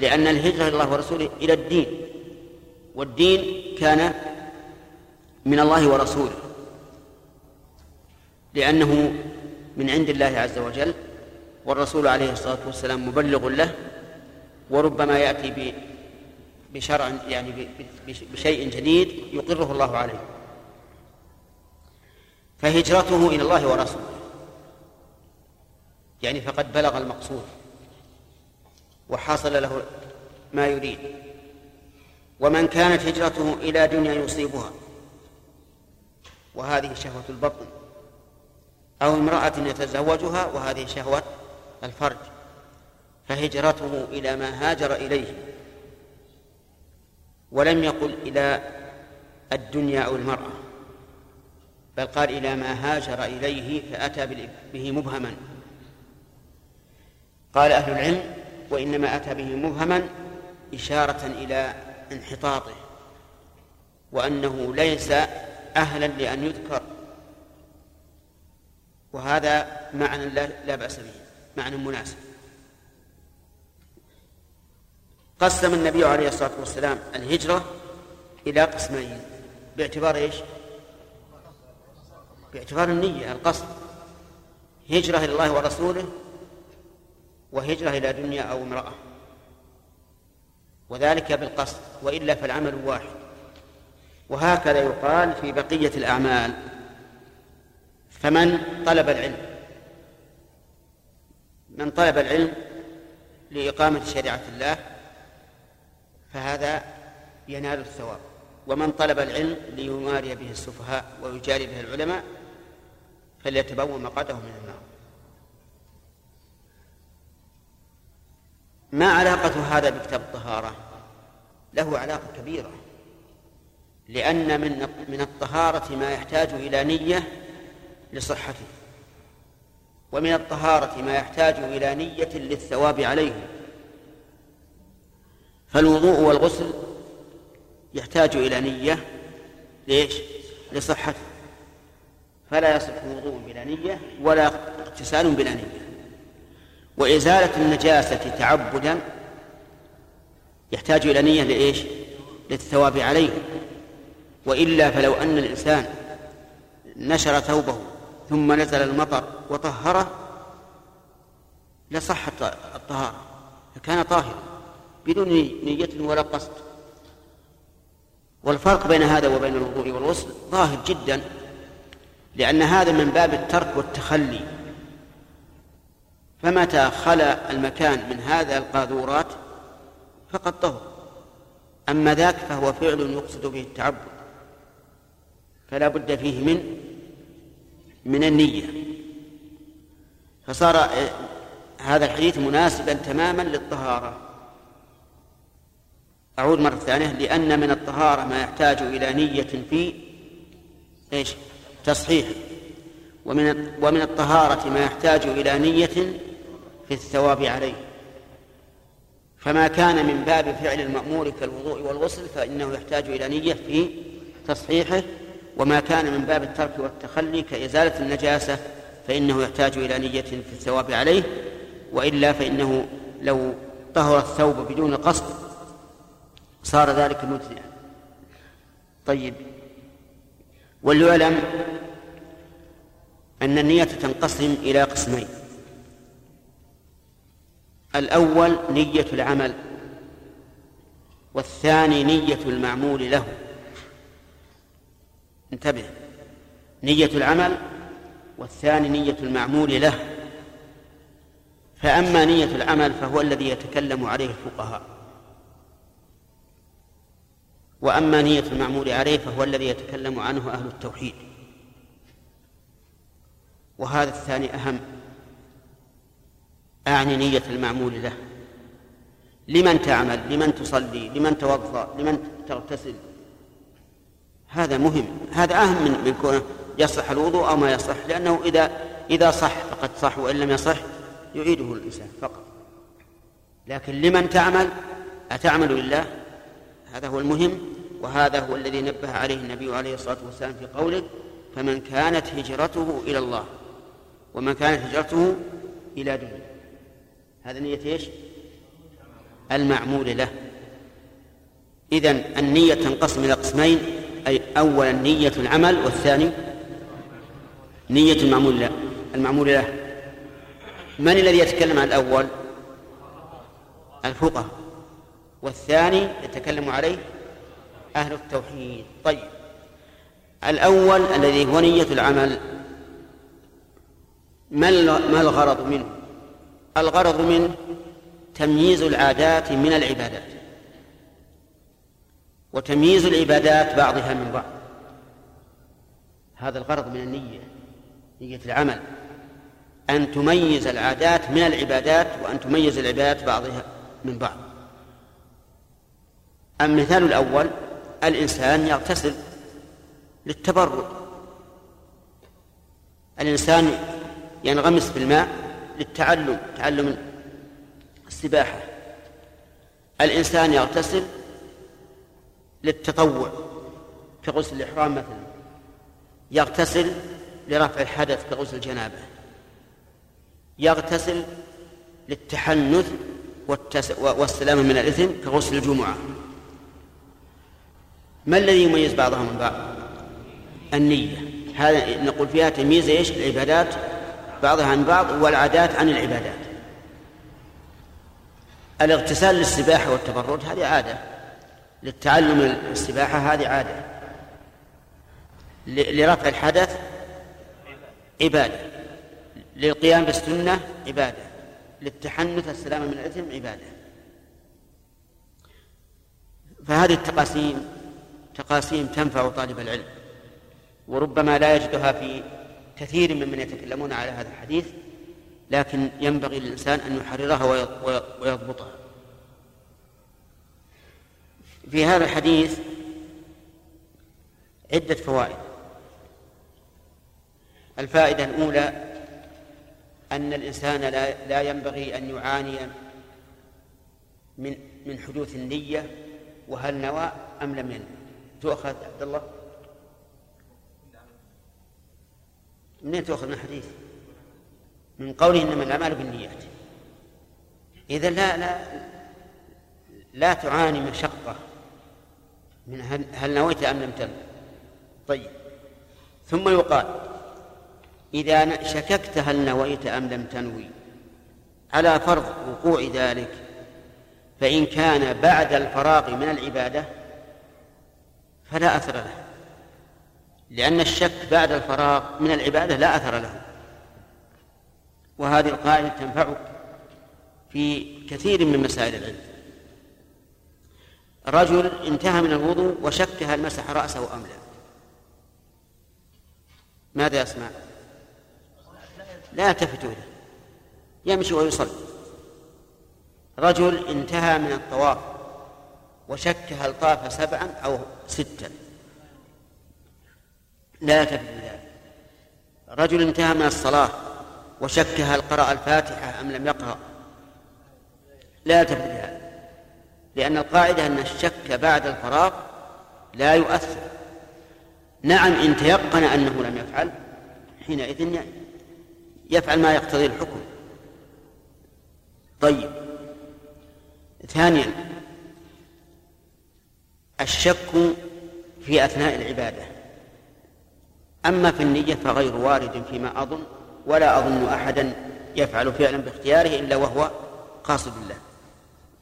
Speaker 1: لأن الهجرة إلى الله ورسوله إلى الدين والدين كان من الله ورسوله لأنه من عند الله عز وجل والرسول عليه الصلاة والسلام مبلغ له وربما يأتي بشرع يعني بشيء جديد يقره الله عليه فهجرته إلى الله ورسوله يعني فقد بلغ المقصود وحصل له ما يريد ومن كانت هجرته إلى دنيا يصيبها وهذه شهوة البطن أو امرأة يتزوجها وهذه شهوة الفرج فهجرته إلى ما هاجر إليه ولم يقل إلى الدنيا أو المرأة بل قال إلى ما هاجر إليه فأتى به مبهما قال أهل العلم وإنما أتى به مبهما إشارة إلى انحطاطه وأنه ليس أهلا لأن يذكر وهذا معنى لا بأس به معنى مناسب قسم النبي عليه الصلاة والسلام الهجرة إلى قسمين باعتبار إيش باعتبار النية القصد هجرة إلى الله ورسوله وهجرة إلى دنيا أو امرأة وذلك بالقصد وإلا فالعمل واحد وهكذا يقال في بقية الأعمال فمن طلب العلم من طلب العلم لإقامة شريعة الله فهذا ينال الثواب ومن طلب العلم ليماري به السفهاء ويجاري به العلماء فليتبوأ مقعده من النار ما علاقة هذا بكتاب الطهارة؟ له علاقة كبيرة لأن من من الطهارة ما يحتاج إلى نية لصحته ومن الطهارة ما يحتاج إلى نية للثواب عليه فالوضوء والغسل يحتاج إلى نية ليش؟ لصحته فلا يصح وضوء بلا نية ولا اغتسال بلا نية وإزالة النجاسة تعبدا يحتاج إلى نية لإيش؟ للثواب عليه وإلا فلو أن الإنسان نشر ثوبه ثم نزل المطر وطهره لصحت الطهارة فكان طاهرا بدون نية ولا قصد والفرق بين هذا وبين الوضوء والغسل ظاهر جدا لأن هذا من باب الترك والتخلي فمتى خلا المكان من هذا القاذورات فقد طهر أما ذاك فهو فعل يقصد به التعبد فلا بد فيه من من النية فصار آه، هذا الحديث مناسبا تماما للطهارة أعود مرة ثانية لأن من الطهارة ما يحتاج إلى نية في إيش تصحيح ومن ومن الطهارة ما يحتاج إلى نية في الثواب عليه فما كان من باب فعل المأمور كالوضوء والغسل فإنه يحتاج إلى نية في تصحيحه وما كان من باب الترك والتخلي كإزالة النجاسة فإنه يحتاج إلى نية في الثواب عليه وإلا فإنه لو طهر الثوب بدون قصد صار ذلك مجزئا طيب وليعلم أن النية تنقسم إلى قسمين الأول نية العمل والثاني نية المعمول له انتبه نية العمل والثاني نية المعمول له فأما نية العمل فهو الذي يتكلم عليه الفقهاء وأما نية المعمول عليه فهو الذي يتكلم عنه أهل التوحيد وهذا الثاني أهم أعني نية المعمول له لمن تعمل لمن تصلي لمن توضأ لمن تغتسل هذا مهم هذا أهم من من كونه يصح الوضوء أو ما يصح لأنه إذا إذا صح فقد صح وإن لم يصح يعيده الإنسان فقط لكن لمن تعمل أتعمل لله هذا هو المهم وهذا هو الذي نبه عليه النبي عليه الصلاة والسلام في قوله فمن كانت هجرته إلى الله ومن كانت هجرته إلى دنيا هذا نية إيش المعمول له إذن النية تنقسم إلى قسمين أي أولا نية العمل والثاني نية المعمول له المعمول له من الذي يتكلم عن الأول الفقهاء والثاني يتكلم عليه أهل التوحيد طيب الأول الذي هو نية العمل ما ما الغرض منه؟ الغرض منه تمييز العادات من العبادات وتمييز العبادات بعضها من بعض هذا الغرض من النية نية العمل أن تميز العادات من العبادات وأن تميز العبادات بعضها من بعض المثال الأول الإنسان يغتسل للتبرد الإنسان ينغمس في الماء للتعلم تعلم السباحة الإنسان يغتسل للتطوع كغسل الإحرام مثلا يغتسل لرفع الحدث كغسل الجنابة يغتسل للتحنث والتس... والسلامة من الإثم كغسل الجمعة ما الذي يميز بعضها من بعض النية هذا نقول فيها تمييز ايش العبادات بعضها عن بعض والعادات عن العبادات الاغتسال للسباحة والتبرد هذه عادة للتعلم السباحة هذه عادة لرفع الحدث عبادة للقيام بالسنة عبادة للتحنث السلامة من الإثم عبادة فهذه التقاسيم تقاسيم تنفع طالب العلم وربما لا يجدها في كثير ممن يتكلمون على هذا الحديث لكن ينبغي للإنسان أن يحررها ويضبطها في هذا الحديث عدة فوائد الفائدة الأولى أن الإنسان لا لا ينبغي أن يعاني من من حدوث النية وهل نوى أم لم ينوى تؤخذ عبد الله منين تؤخذ من الحديث من قوله إنما الأعمال بالنيات إذا لا لا لا تعاني مشقة من هل, هل نويت أم لم تنوي طيب ثم يقال إذا شككت هل نويت أم لم تنوي على فرض وقوع ذلك فإن كان بعد الفراغ من العبادة فلا أثر له لأن الشك بعد الفراغ من العبادة لا أثر له وهذه القاعدة تنفعك في كثير من مسائل العلم رجل انتهى من الوضوء وشك هل مسح رأسه أم لا ماذا يصنع؟ لا يلتفت إليه يمشي ويصلي رجل انتهى من الطواف وشك هل طاف سبعا أو ستا لا يلتفت له رجل انتهى من الصلاة وشك هل قرأ الفاتحة أم لم يقرأ لا يلتفت لهذا لأن القاعدة أن الشك بعد الفراغ لا يؤثر نعم إن تيقن أنه لم يفعل حينئذ يفعل ما يقتضي الحكم طيب ثانيا الشك في أثناء العبادة أما في النية فغير وارد فيما أظن ولا أظن أحدا يفعل فعلا باختياره إلا وهو قاصد الله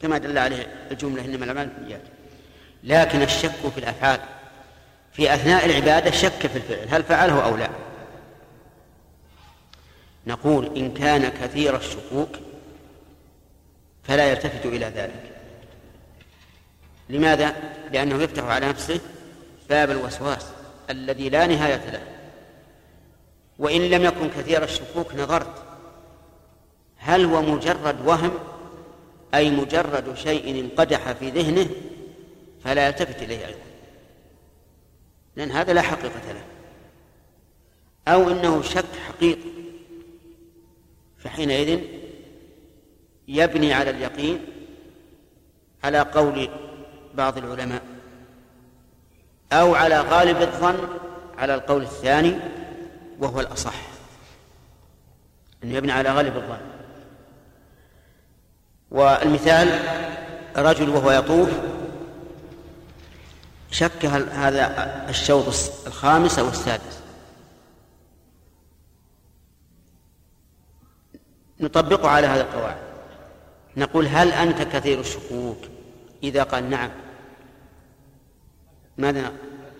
Speaker 1: كما دل عليه الجملة إنما الأعمال بالنيات لكن الشك في الأفعال في أثناء العبادة شك في الفعل هل فعله أو لا نقول إن كان كثير الشكوك فلا يلتفت إلى ذلك لماذا؟ لأنه يفتح على نفسه باب الوسواس الذي لا نهاية له وإن لم يكن كثير الشكوك نظرت هل هو مجرد وهم أي مجرد شيء انقدح في ذهنه فلا يلتفت إليه أيضا لأن هذا لا حقيقة له أو أنه شك حقيقي فحينئذ يبني على اليقين على قول بعض العلماء أو على غالب الظن على القول الثاني وهو الأصح أن يبني على غالب الظن والمثال رجل وهو يطوف شك هل هذا الشوط الخامس أو السادس نطبقه على هذا القواعد نقول هل أنت كثير الشكوك إذا قال نعم ماذا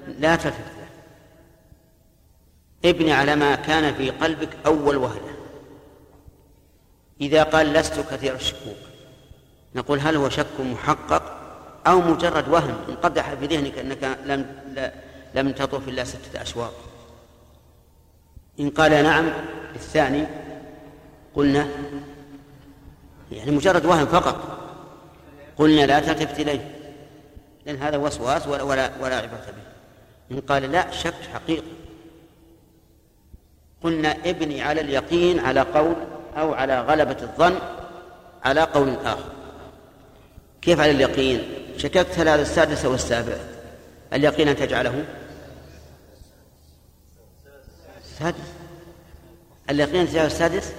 Speaker 1: لا تفهم ابني على ما كان في قلبك أول وهلة إذا قال لست كثير الشكوك نقول هل هو شك محقق أو مجرد وهم انقدح في ذهنك أنك لم لم تطوف إلا ستة أشواط إن قال نعم الثاني قلنا يعني مجرد وهم فقط قلنا لا تلتفت إليه لأن هذا وسواس ولا ولا, ولا عبرة به إن قال لا شك حقيقي قلنا ابني على اليقين على قول أو على غلبة الظن على قول آخر كيف على اليقين شككت هل هذا السادس أو السابع اليقين أن تجعله سادس اليقين ان تجعله السادس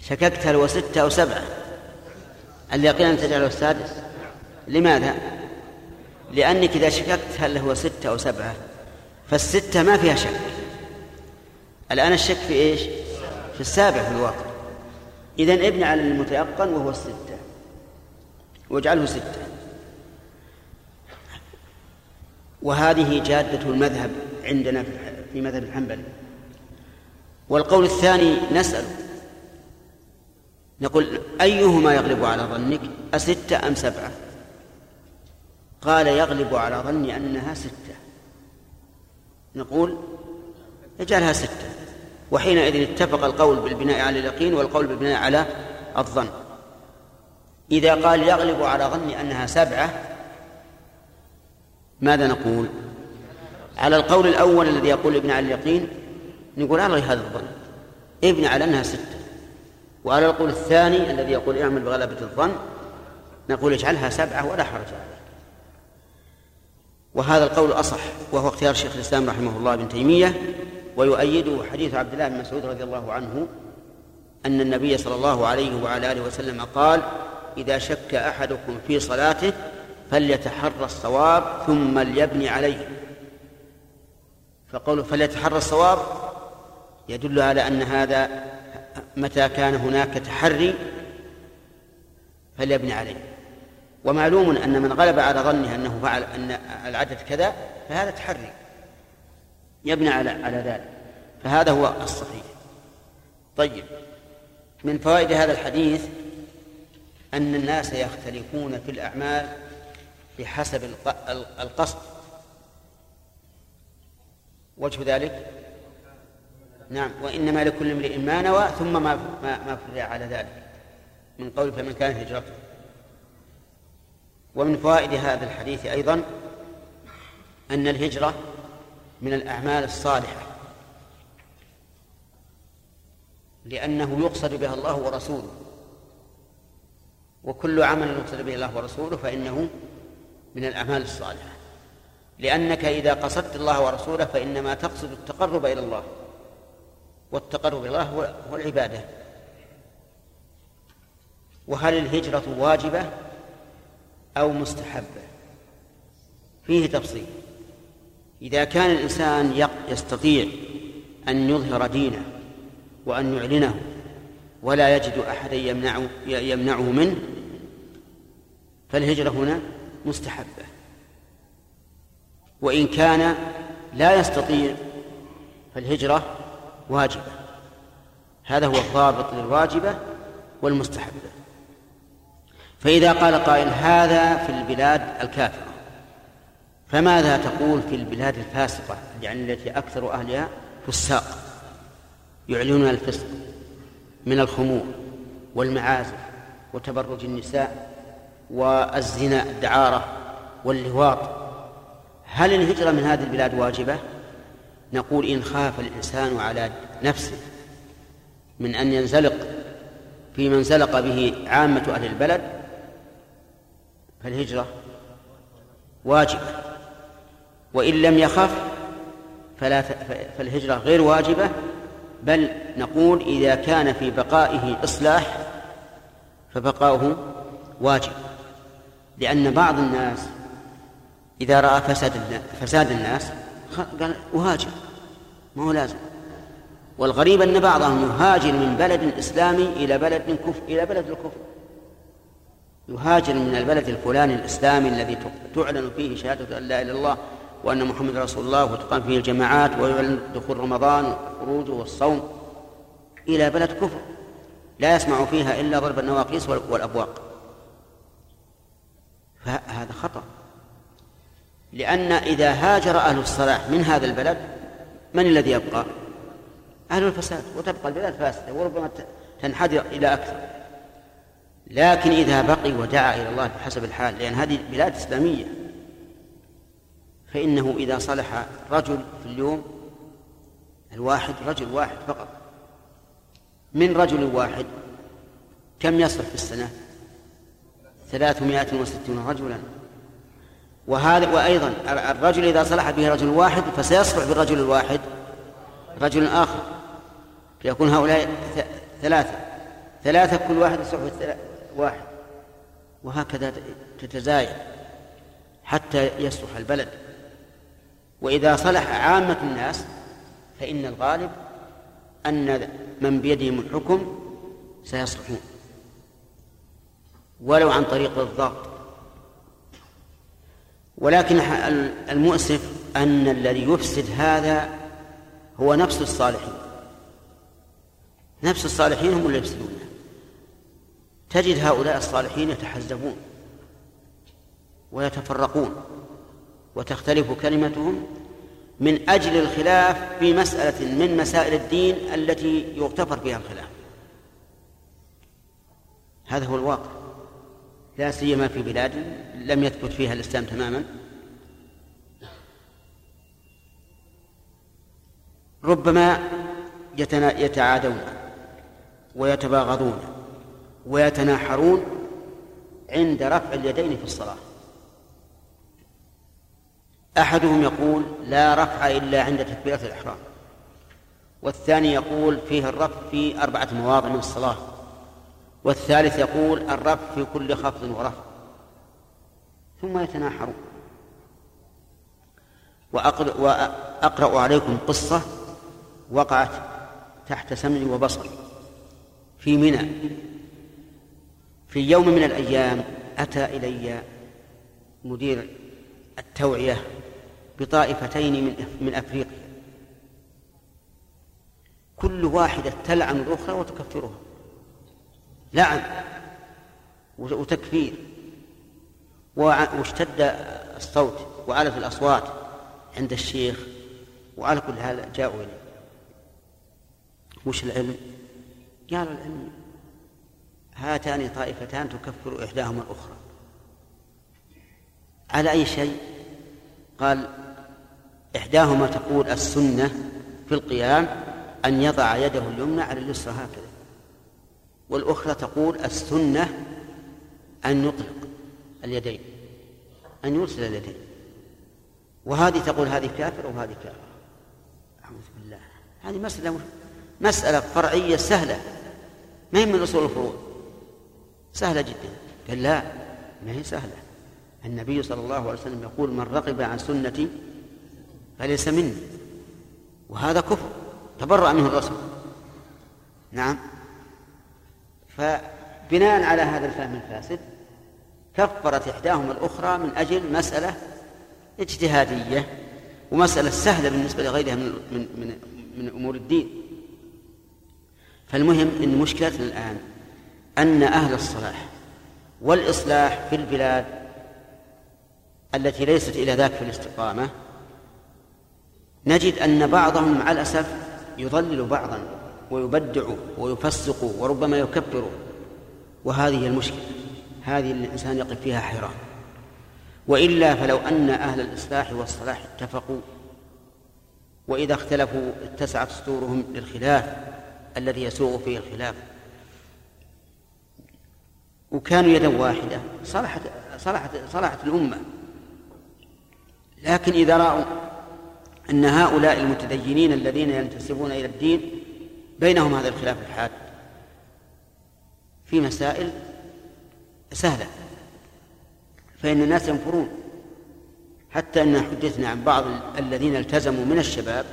Speaker 1: شككت هل هو ستة أو سبعة اليقين أن تجعله السادس لماذا لأنك إذا شككت هل هو ستة أو سبعة فالستة ما فيها شك الآن الشك في إيش في السابع في الواقع إذن ابن على المتيقن وهو الستة واجعله ستة وهذه جادة المذهب عندنا في مذهب الحنبلي والقول الثاني نسأل نقول أيهما يغلب على ظنك أستة أم سبعة قال يغلب على ظني أنها ستة نقول اجعلها ستة وحينئذ اتفق القول بالبناء على اليقين والقول بالبناء على الظن إذا قال يغلب على ظني أنها سبعة ماذا نقول على القول الأول الذي يقول ابن على اليقين نقول على هذا الظن ابن على أنها ستة وعلى القول الثاني الذي يقول اعمل بغلبة الظن نقول اجعلها سبعة ولا حرج عليك وهذا القول أصح وهو اختيار شيخ الإسلام رحمه الله ابن تيمية ويؤيده حديث عبد الله بن مسعود رضي الله عنه أن النبي صلى الله عليه وعلى آله وسلم قال إذا شك أحدكم في صلاته فليتحرى الصواب ثم ليبني عليه فقوله فليتحرى الصواب يدل على أن هذا متى كان هناك تحري فليبني عليه ومعلوم أن من غلب على ظنه أنه فعل أن العدد كذا فهذا تحري يبنى على على ذلك فهذا هو الصحيح طيب من فوائد هذا الحديث أن الناس يختلفون في الأعمال بحسب القصد وجه ذلك نعم وإنما لكل امرئ ما نوى ثم ما ما ما فرع على ذلك من قول فمن كان هجرته ومن فوائد هذا الحديث أيضا أن الهجرة من الأعمال الصالحة لأنه يقصد بها الله ورسوله وكل عمل يقصد به الله ورسوله فإنه من الأعمال الصالحة لأنك إذا قصدت الله ورسوله فإنما تقصد التقرب إلى الله والتقرب إلى الله هو العبادة وهل الهجرة واجبة أو مستحبة فيه تفصيل إذا كان الإنسان يستطيع أن يظهر دينه وأن يعلنه ولا يجد أحدا يمنعه, يمنعه منه فالهجرة هنا مستحبة وإن كان لا يستطيع فالهجرة واجبة هذا هو الضابط للواجبة والمستحبة فإذا قال قائل هذا في البلاد الكافرة فماذا تقول في البلاد الفاسقة يعني التي أكثر أهلها فساق يعلنون الفسق من الخمور والمعازف وتبرج النساء والزنا الدعارة واللواط هل الهجرة من هذه البلاد واجبة؟ نقول إن خاف الإنسان على نفسه من أن ينزلق في من زلق به عامة أهل البلد فالهجرة واجبة وإن لم يخف فلا فالهجرة غير واجبة بل نقول إذا كان في بقائه إصلاح فبقاؤه واجب لأن بعض الناس إذا رأى فساد فساد الناس قال أهاجر ما هو لازم والغريب أن بعضهم يهاجر من بلد إسلامي إلى بلد كفر إلى بلد الكفر يهاجر من البلد الفلاني الإسلامي الذي تعلن فيه شهادة أن لا إله إلا الله وأن محمد رسول الله وتقام فيه الجماعات ويعلن دخول رمضان وخروجه والصوم إلى بلد كفر لا يسمع فيها إلا ضرب النواقيس والأبواق فهذا خطأ لأن إذا هاجر أهل الصلاح من هذا البلد من الذي يبقى؟ أهل الفساد وتبقى البلاد فاسدة وربما تنحدر إلى أكثر لكن إذا بقي ودعا إلى الله بحسب الحال لأن هذه بلاد إسلامية فإنه إذا صلح رجل في اليوم الواحد رجل واحد فقط من رجل واحد كم يصلح في السنة ثلاثمائة وستون رجلا وهذا وأيضا الرجل إذا صلح به رجل واحد فسيصلح بالرجل الواحد رجل آخر فيكون هؤلاء ثلاثة ثلاثة كل واحد يصلح واحد وهكذا تتزايد حتى يصلح البلد وإذا صلح عامة الناس فإن الغالب أن من بيدهم الحكم سيصلحون ولو عن طريق الضغط ولكن المؤسف أن الذي يفسد هذا هو نفس الصالحين نفس الصالحين هم اللي يفسدون تجد هؤلاء الصالحين يتحزبون ويتفرقون وتختلف كلمتهم من أجل الخلاف في مسألة من مسائل الدين التي يغتفر فيها الخلاف هذا هو الواقع لا سيما في بلاد لم يثبت فيها الإسلام تماما ربما يتعادون ويتباغضون ويتناحرون عند رفع اليدين في الصلاة أحدهم يقول لا رفع إلا عند تكبيرة الإحرام والثاني يقول فيه الرفع في أربعة مواضع من الصلاة والثالث يقول الرفع في كل خفض ورفع ثم يتناحرون وأقرأ, وأقرأ عليكم قصة وقعت تحت سمع وبصر في منى في يوم من الأيام أتى إلي مدير التوعية بطائفتين من من أفريقيا كل واحدة تلعن الأخرى وتكفرها لعن وتكفير واشتد الصوت وعلت الأصوات عند الشيخ وعلى كل هذا جاءوا إليه وش العلم؟ قالوا العلم هاتان طائفتان تكفر إحداهما الأخرى على أي شيء قال إحداهما تقول السنة في القيام أن يضع يده اليمنى على اليسرى هكذا والأخرى تقول السنة أن يطلق اليدين أن يرسل اليدين وهذه تقول هذه كافرة وهذه كافرة أعوذ بالله هذه مسألة مسألة فرعية سهلة ما هي من أصول الفروع سهلة جدا قال لا ما هي سهلة النبي صلى الله عليه وسلم يقول من رغب عن سنتي فليس مني وهذا كفر تبرأ منه الرسول نعم فبناء على هذا الفهم الفاسد كفرت إحداهما الأخرى من أجل مسألة اجتهادية ومسألة سهلة بالنسبة لغيرها من من من, من أمور الدين فالمهم أن مشكلتنا الآن أن أهل الصلاح والإصلاح في البلاد التي ليست إلى ذاك في الاستقامة نجد أن بعضهم مع الأسف يضلل بعضا ويبدع ويفسق وربما يكبر وهذه المشكلة هذه الإنسان يقف فيها حيران وإلا فلو أن أهل الإصلاح والصلاح اتفقوا وإذا اختلفوا اتسعت صدورهم للخلاف الذي يسوغ فيه الخلاف وكانوا يدا واحدة صلحت صلحت صلحت الأمة لكن إذا رأوا أن هؤلاء المتدينين الذين ينتسبون إلى الدين بينهم هذا الخلاف الحاد في مسائل سهلة فإن الناس ينفرون حتى أن حدثنا عن بعض الذين التزموا من الشباب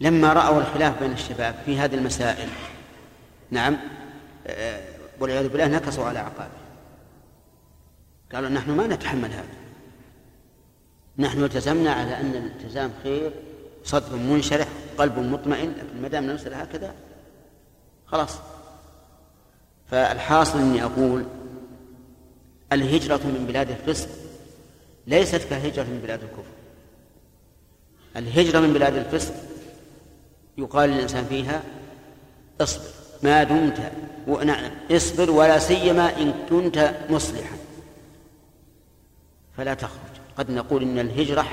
Speaker 1: لما رأوا الخلاف بين الشباب في هذه المسائل نعم والعياذ بالله نكصوا على عقابه قالوا نحن ما نتحمل هذا نحن التزمنا على أن الالتزام خير صدر منشرح قلب مطمئن لكن ما دام نمسل هكذا خلاص فالحاصل اني اقول الهجرة من بلاد الفسق ليست كهجرة من بلاد الكفر الهجرة من بلاد الفسق يقال للإنسان فيها اصبر ما دمت نعم اصبر ولا سيما إن كنت مصلحا فلا تخرج قد نقول إن الهجرة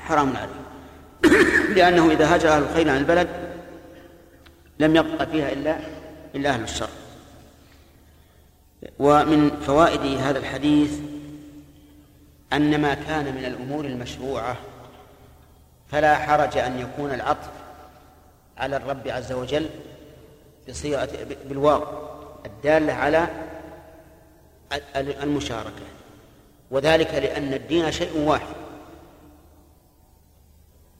Speaker 1: حرام عليه لأنه إذا هجر أهل الخير عن البلد لم يبقى فيها إلا إلا أهل الشر ومن فوائد هذا الحديث أن ما كان من الأمور المشروعة فلا حرج أن يكون العطف على الرب عز وجل بصيغة بالواو الدالة على المشاركة وذلك لأن الدين شيء واحد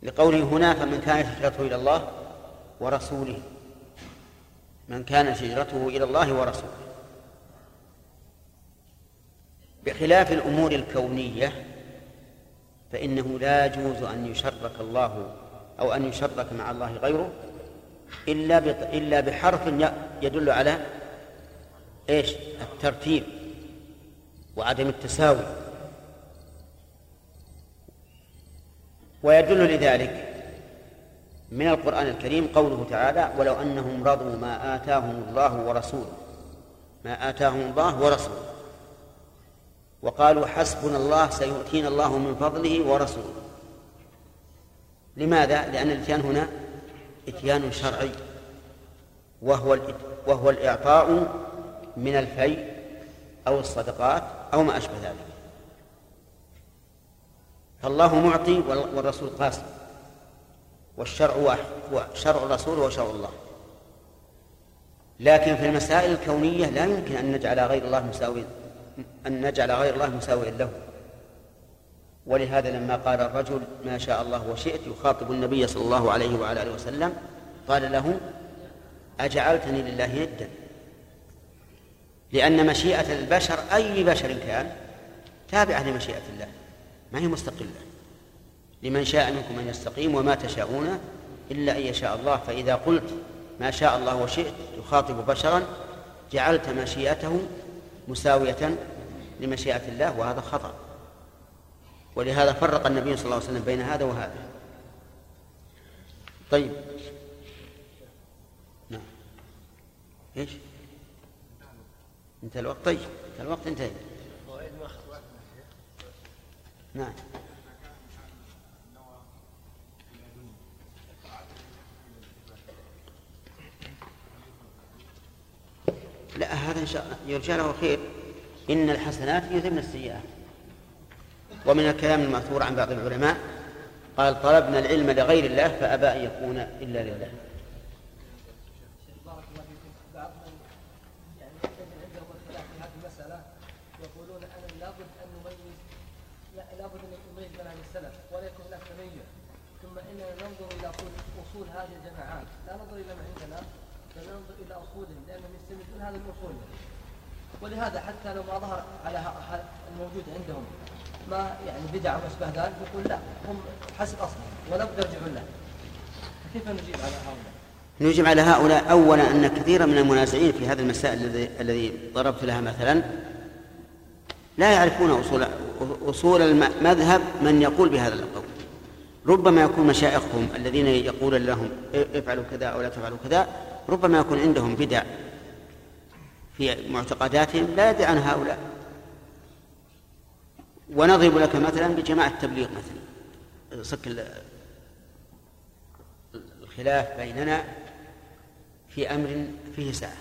Speaker 1: لقوله هنا فمن كانت هجرته إلى الله ورسوله من كانت هجرته إلى الله ورسوله بخلاف الأمور الكونية فإنه لا يجوز أن يشرك الله أو أن يشرك مع الله غيره إلا إلا بحرف يدل على إيش الترتيب وعدم التساوي ويدل لذلك من القرآن الكريم قوله تعالى ولو أنهم رضوا ما آتاهم الله ورسوله ما آتاهم الله ورسوله وقالوا حسبنا الله سيؤتينا الله من فضله ورسوله لماذا؟ لأن الإتيان هنا إتيان شرعي وهو وهو الإعطاء من الفيء أو الصدقات أو ما أشبه ذلك فالله معطي والرسول قاسم والشرع واحد وشرع الرسول وشرع الله لكن في المسائل الكونية لا يمكن أن نجعل غير الله مساويا أن نجعل غير الله مساويا له ولهذا لما قال الرجل ما شاء الله وشئت يخاطب النبي صلى الله عليه وعلى آله وسلم قال له أجعلتني لله يدا لأن مشيئة البشر أي بشر كان تابعة لمشيئة الله ما هي مستقلة لمن شاء منكم أن يستقيم وما تشاءون إلا أن يشاء الله فإذا قلت ما شاء الله وشئت تخاطب بشرا جعلت مشيئته مساوية لمشيئة الله وهذا خطأ ولهذا فرق النبي صلى الله عليه وسلم بين هذا وهذا طيب نعم ايش؟ انتهى الوقت طيب انتهى الوقت انتهى نعم لا هذا ان شاء الله له خير ان الحسنات يذمن السيئات ومن الكلام الماثور عن بعض العلماء قال طلبنا العلم لغير الله فابى ان يكون الا لله هذا الاصول ولهذا حتى لو ما ظهر على الموجود عندهم ما يعني بدع او اشبه ذلك يقول لا هم حسب اصلا ولم يرجعوا له فكيف نجيب على هؤلاء؟ نجيب على هؤلاء اولا ان كثيرا من المنازعين في هذا المساء الذي الذي ضربت لها مثلا لا يعرفون اصول اصول المذهب من يقول بهذا القول ربما يكون مشايخهم الذين يقول لهم افعلوا كذا او لا تفعلوا كذا ربما يكون عندهم بدع في معتقداتهم لا يدري عن هؤلاء ونضرب لك مثلا بجماعة التبليغ مثلا صك الخلاف بيننا في أمر فيه ساعة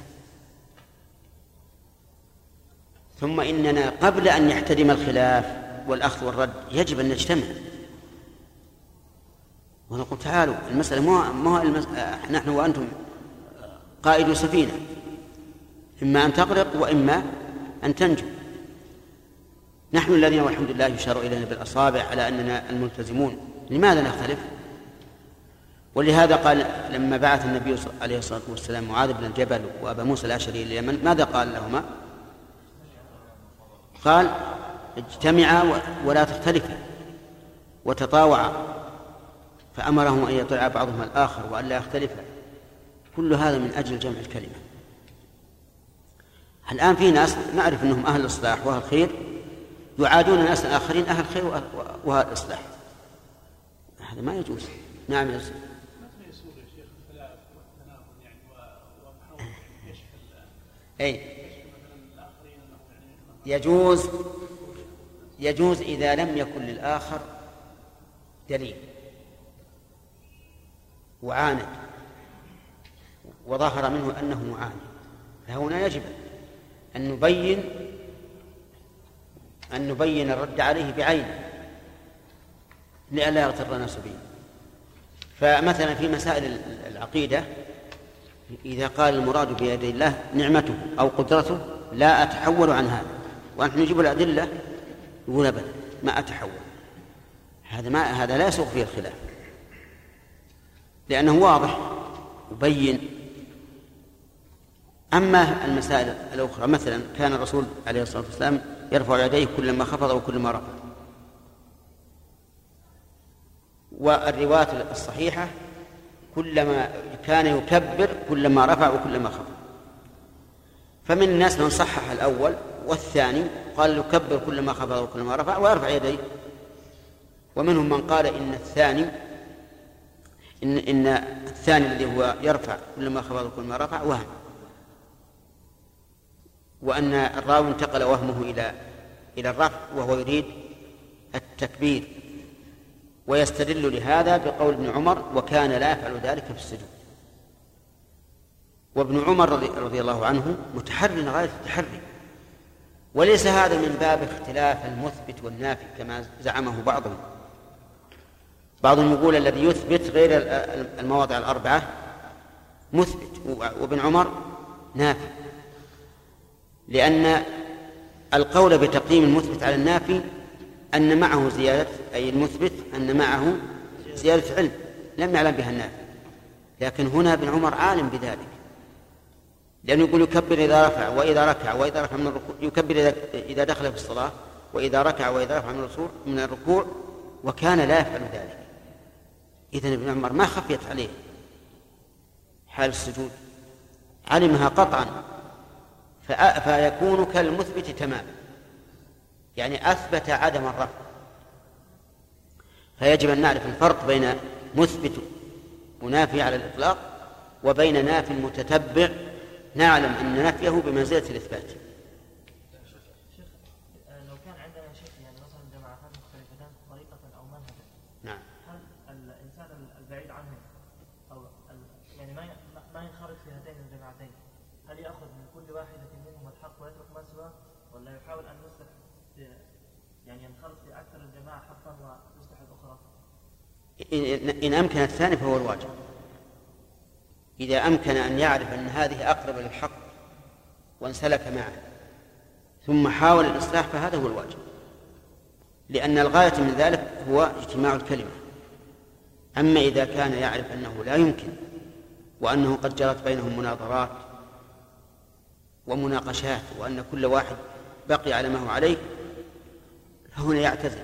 Speaker 1: ثم إننا قبل أن يحتدم الخلاف والأخذ والرد يجب أن نجتمع ونقول تعالوا المسألة مو مو المسألة نحن وأنتم قائد سفينة إما أن تغرق وإما أن تنجو نحن الذين والحمد لله يشار إلينا بالأصابع على أننا الملتزمون لماذا نختلف؟ ولهذا قال لما بعث النبي عليه الصلاة والسلام معاذ بن الجبل وأبا موسى الأشعري إلى اليمن ماذا قال لهما؟ قال اجتمعا ولا تختلفا وتطاوعا فأمرهم أن يطلع بعضهم الآخر وأن لا يختلفا كل هذا من أجل جمع الكلمة الآن في ناس نعرف أنهم أهل الإصلاح وأهل الخير يعادون الناس الآخرين أهل الخير وأهل الإصلاح هذا ما يجوز نعم يا أي يجوز يجوز إذا لم يكن للآخر دليل وعاند وظهر منه أنه معاند فهنا يجب أن نبين أن نبين الرد عليه بعينه لئلا يغتر الناس به فمثلا في مسائل العقيدة إذا قال المراد بيد الله نعمته أو قدرته لا أتحول عن هذا ونحن نجيب الأدلة يقول أبدا ما أتحول هذا ما هذا لا يسوق فيه الخلاف لأنه واضح يبين أما المسائل الأخرى مثلا كان الرسول عليه الصلاة والسلام يرفع يديه كلما خفض وكلما رفع والرواية الصحيحة كلما كان يكبر كلما رفع وكلما خفض فمن الناس من صحح الأول والثاني قال يكبر كلما خفض وكلما رفع ويرفع يديه ومنهم من قال إن الثاني إن, إن الثاني الذي هو يرفع كلما خفض وكلما رفع وهم وأن الراوي انتقل وهمه إلى إلى الرفع وهو يريد التكبير ويستدل لهذا بقول ابن عمر وكان لا يفعل ذلك في السجود وابن عمر رضي الله عنه متحري غاية التحري وليس هذا من باب اختلاف المثبت والنافي كما زعمه بعضهم بعضهم يقول الذي يثبت غير المواضع الأربعة مثبت وابن عمر نافي لأن القول بتقديم المثبت على النافي أن معه زيادة أي المثبت أن معه زيادة علم لم يعلم بها النافي لكن هنا ابن عمر عالم بذلك لأنه يقول يكبر إذا رفع وإذا ركع وإذا رفع من الركوع يكبر إذا دخل في الصلاة وإذا ركع وإذا رفع من الركوع من الركوع وكان لا يفعل ذلك إذن ابن عمر ما خفيت عليه حال السجود علمها قطعا فيكون كالمثبت تماما يعني أثبت عدم الرفع فيجب أن نعرف الفرق بين مثبت منافي على الإطلاق وبين ناف متتبع نعلم أن نفيه بمنزلة الإثبات إن أمكن الثاني فهو الواجب إذا أمكن أن يعرف أن هذه أقرب للحق وانسلك معه ثم حاول الإصلاح فهذا هو الواجب لأن الغاية من ذلك هو اجتماع الكلمة أما إذا كان يعرف أنه لا يمكن وأنه قد جرت بينهم مناظرات ومناقشات وأن كل واحد بقي على ما هو عليه فهنا يعتذر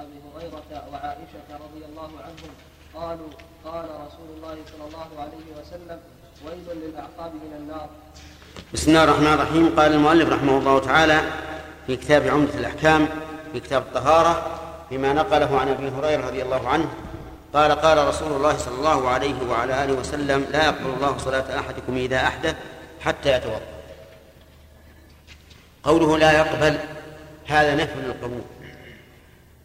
Speaker 1: ابي هريرة وعائشة رضي الله عنهم قالوا قال رسول الله صلى الله عليه وسلم ويل للأعقاب من النار بسم الله الرحمن الرحيم قال المؤلف رحمه الله تعالى في كتاب عمدة الأحكام في كتاب الطهارة فيما نقله عن أبي هريرة رضي الله عنه قال قال رسول الله صلى الله عليه وعلى آله وسلم لا يقبل الله صلاة أحدكم إذا أحدث حتى يتوضأ قوله لا يقبل هذا نفي للقبول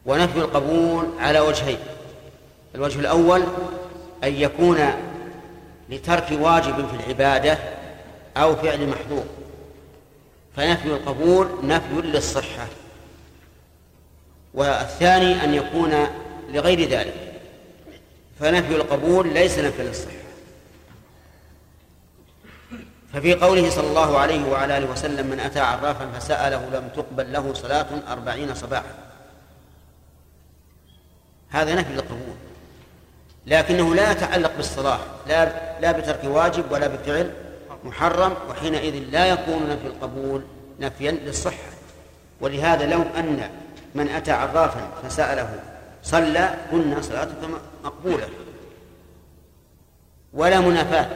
Speaker 1: ونفي القبول على وجهين الوجه الأول أن يكون لترك واجب في العبادة أو فعل محظور فنفي القبول نفي للصحة والثاني أن يكون لغير ذلك فنفي القبول ليس نفي للصحة ففي قوله صلى الله عليه وعلى آله وسلم من أتى عرافا فسأله لم تقبل له صلاة أربعين صباحا هذا نفي للقبول لكنه لا يتعلق بالصلاة لا لا بترك واجب ولا بفعل محرم وحينئذ لا يكون نفي القبول نفيا للصحة ولهذا لو أن من أتى عرافا فسأله صلى قلنا صلاتك مقبولة ولا منافاة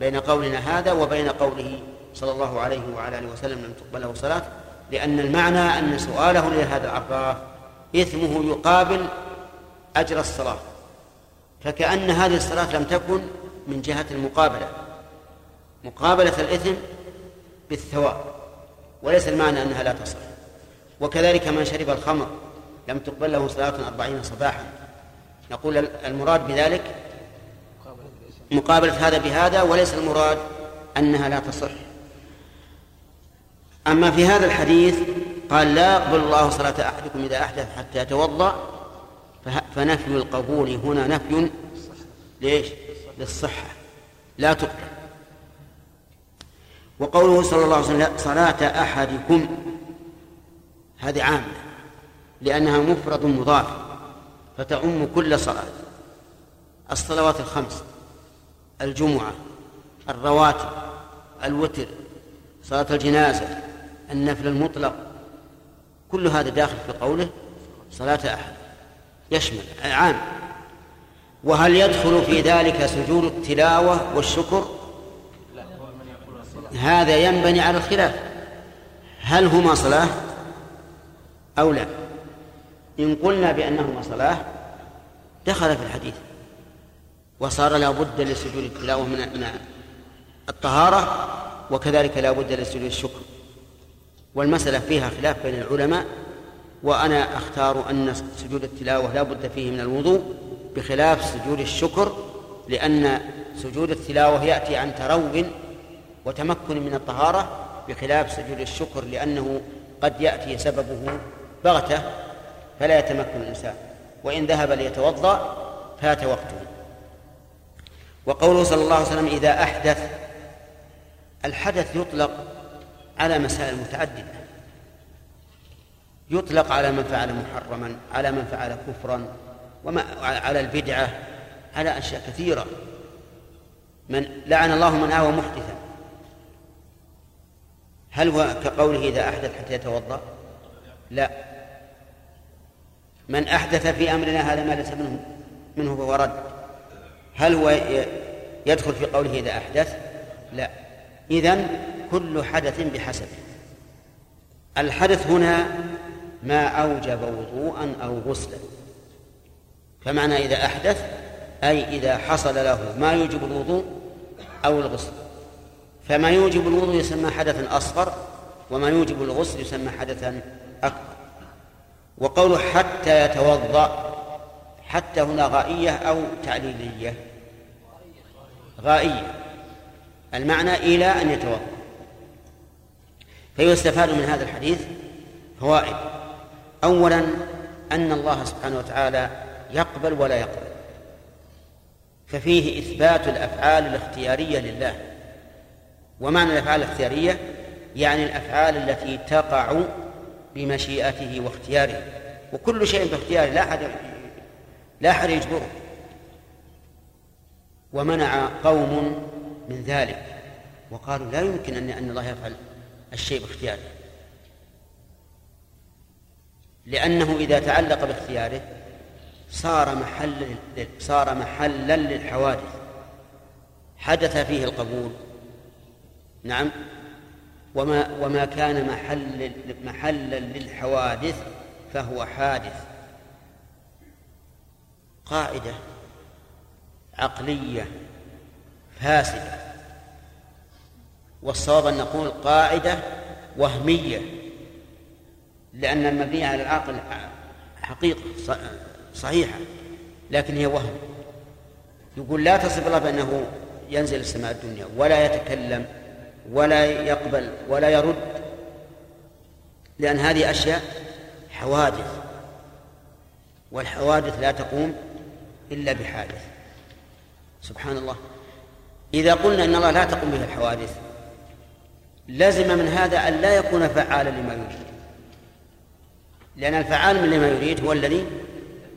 Speaker 1: بين قولنا هذا وبين قوله صلى الله عليه وعلى آله وسلم لم تقبله صلاة لأن المعنى أن سؤاله لهذا العراف إثمه يقابل أجر الصلاة فكأن هذه الصلاة لم تكن من جهة المقابلة مقابلة الإثم بالثواب وليس المعنى أنها لا تصح وكذلك من شرب الخمر لم تقبل له صلاة أربعين صباحا نقول المراد بذلك مقابلة هذا بهذا وليس المراد أنها لا تصح أما في هذا الحديث قال لا يقبل الله صلاة أحدكم إذا أحدث حتى يتوضأ فنفي القبول هنا نفي ليش للصحة لا تقبل وقوله صلى الله عليه وسلم صلاة أحدكم هذه عامة لأنها مفرد مضاف فتعم كل صلاة الصلوات الخمس الجمعة الرواتب الوتر صلاة الجنازة النفل المطلق كل هذا داخل في قوله صلاة أحد يشمل عام وهل يدخل في ذلك سجود التلاوة والشكر هذا ينبني على الخلاف هل هما صلاة أو لا إن قلنا بأنهما صلاة دخل في الحديث وصار لا بد لسجود التلاوة من الطهارة وكذلك لا بد لسجود الشكر والمسألة فيها خلاف بين العلماء وأنا أختار أن سجود التلاوة لا بد فيه من الوضوء بخلاف سجود الشكر لأن سجود التلاوة يأتي عن ترو وتمكن من الطهارة بخلاف سجود الشكر لأنه قد يأتي سببه بغتة فلا يتمكن الإنسان وإن ذهب ليتوضأ فات وقته وقوله صلى الله عليه وسلم إذا أحدث الحدث يطلق على مسائل متعددة يطلق على من فعل محرما على من فعل كفرا وما على البدعة على أشياء كثيرة من لعن الله من آوى محدثا هل هو كقوله إذا أحدث حتى يتوضأ لا من أحدث في أمرنا هذا ما ليس منه منه فهو رد هل هو يدخل في قوله إذا أحدث لا إذن كل حدث بحسبه الحدث هنا ما أوجب وضوءا أو غسلا فمعنى إذا أحدث أي إذا حصل له ما يوجب الوضوء أو الغسل فما يوجب الوضوء يسمى حدثا أصغر وما يوجب الغسل يسمى حدثا أكبر وقول حتى يتوضأ حتى هنا غائية أو تعليلية غائية المعنى إلى أن يتوضأ فيستفاد من هذا الحديث فوائد أولا أن الله سبحانه وتعالى يقبل ولا يقبل ففيه إثبات الأفعال الاختيارية لله ومعنى الأفعال الاختيارية يعني الأفعال التي تقع بمشيئته واختياره وكل شيء باختياره لا أحد لا أحد يجبره ومنع قوم من ذلك وقالوا لا يمكن أن أن الله يفعل الشيء باختياره لأنه إذا تعلق باختياره صار محل صار محلا للحوادث حدث فيه القبول نعم وما وما كان محل محلا للحوادث فهو حادث قاعدة عقلية فاسدة والصواب أن نقول قاعدة وهمية لأن المبنية على العقل حقيقة صحيحة لكن هي وهم يقول لا تصف الله بأنه ينزل السماء الدنيا ولا يتكلم ولا يقبل ولا يرد لأن هذه أشياء حوادث والحوادث لا تقوم إلا بحادث سبحان الله إذا قلنا أن الله لا تقوم به الحوادث لزم من هذا أن لا يكون فعالا لما يريد لأن الفعال من لما يريد هو الذي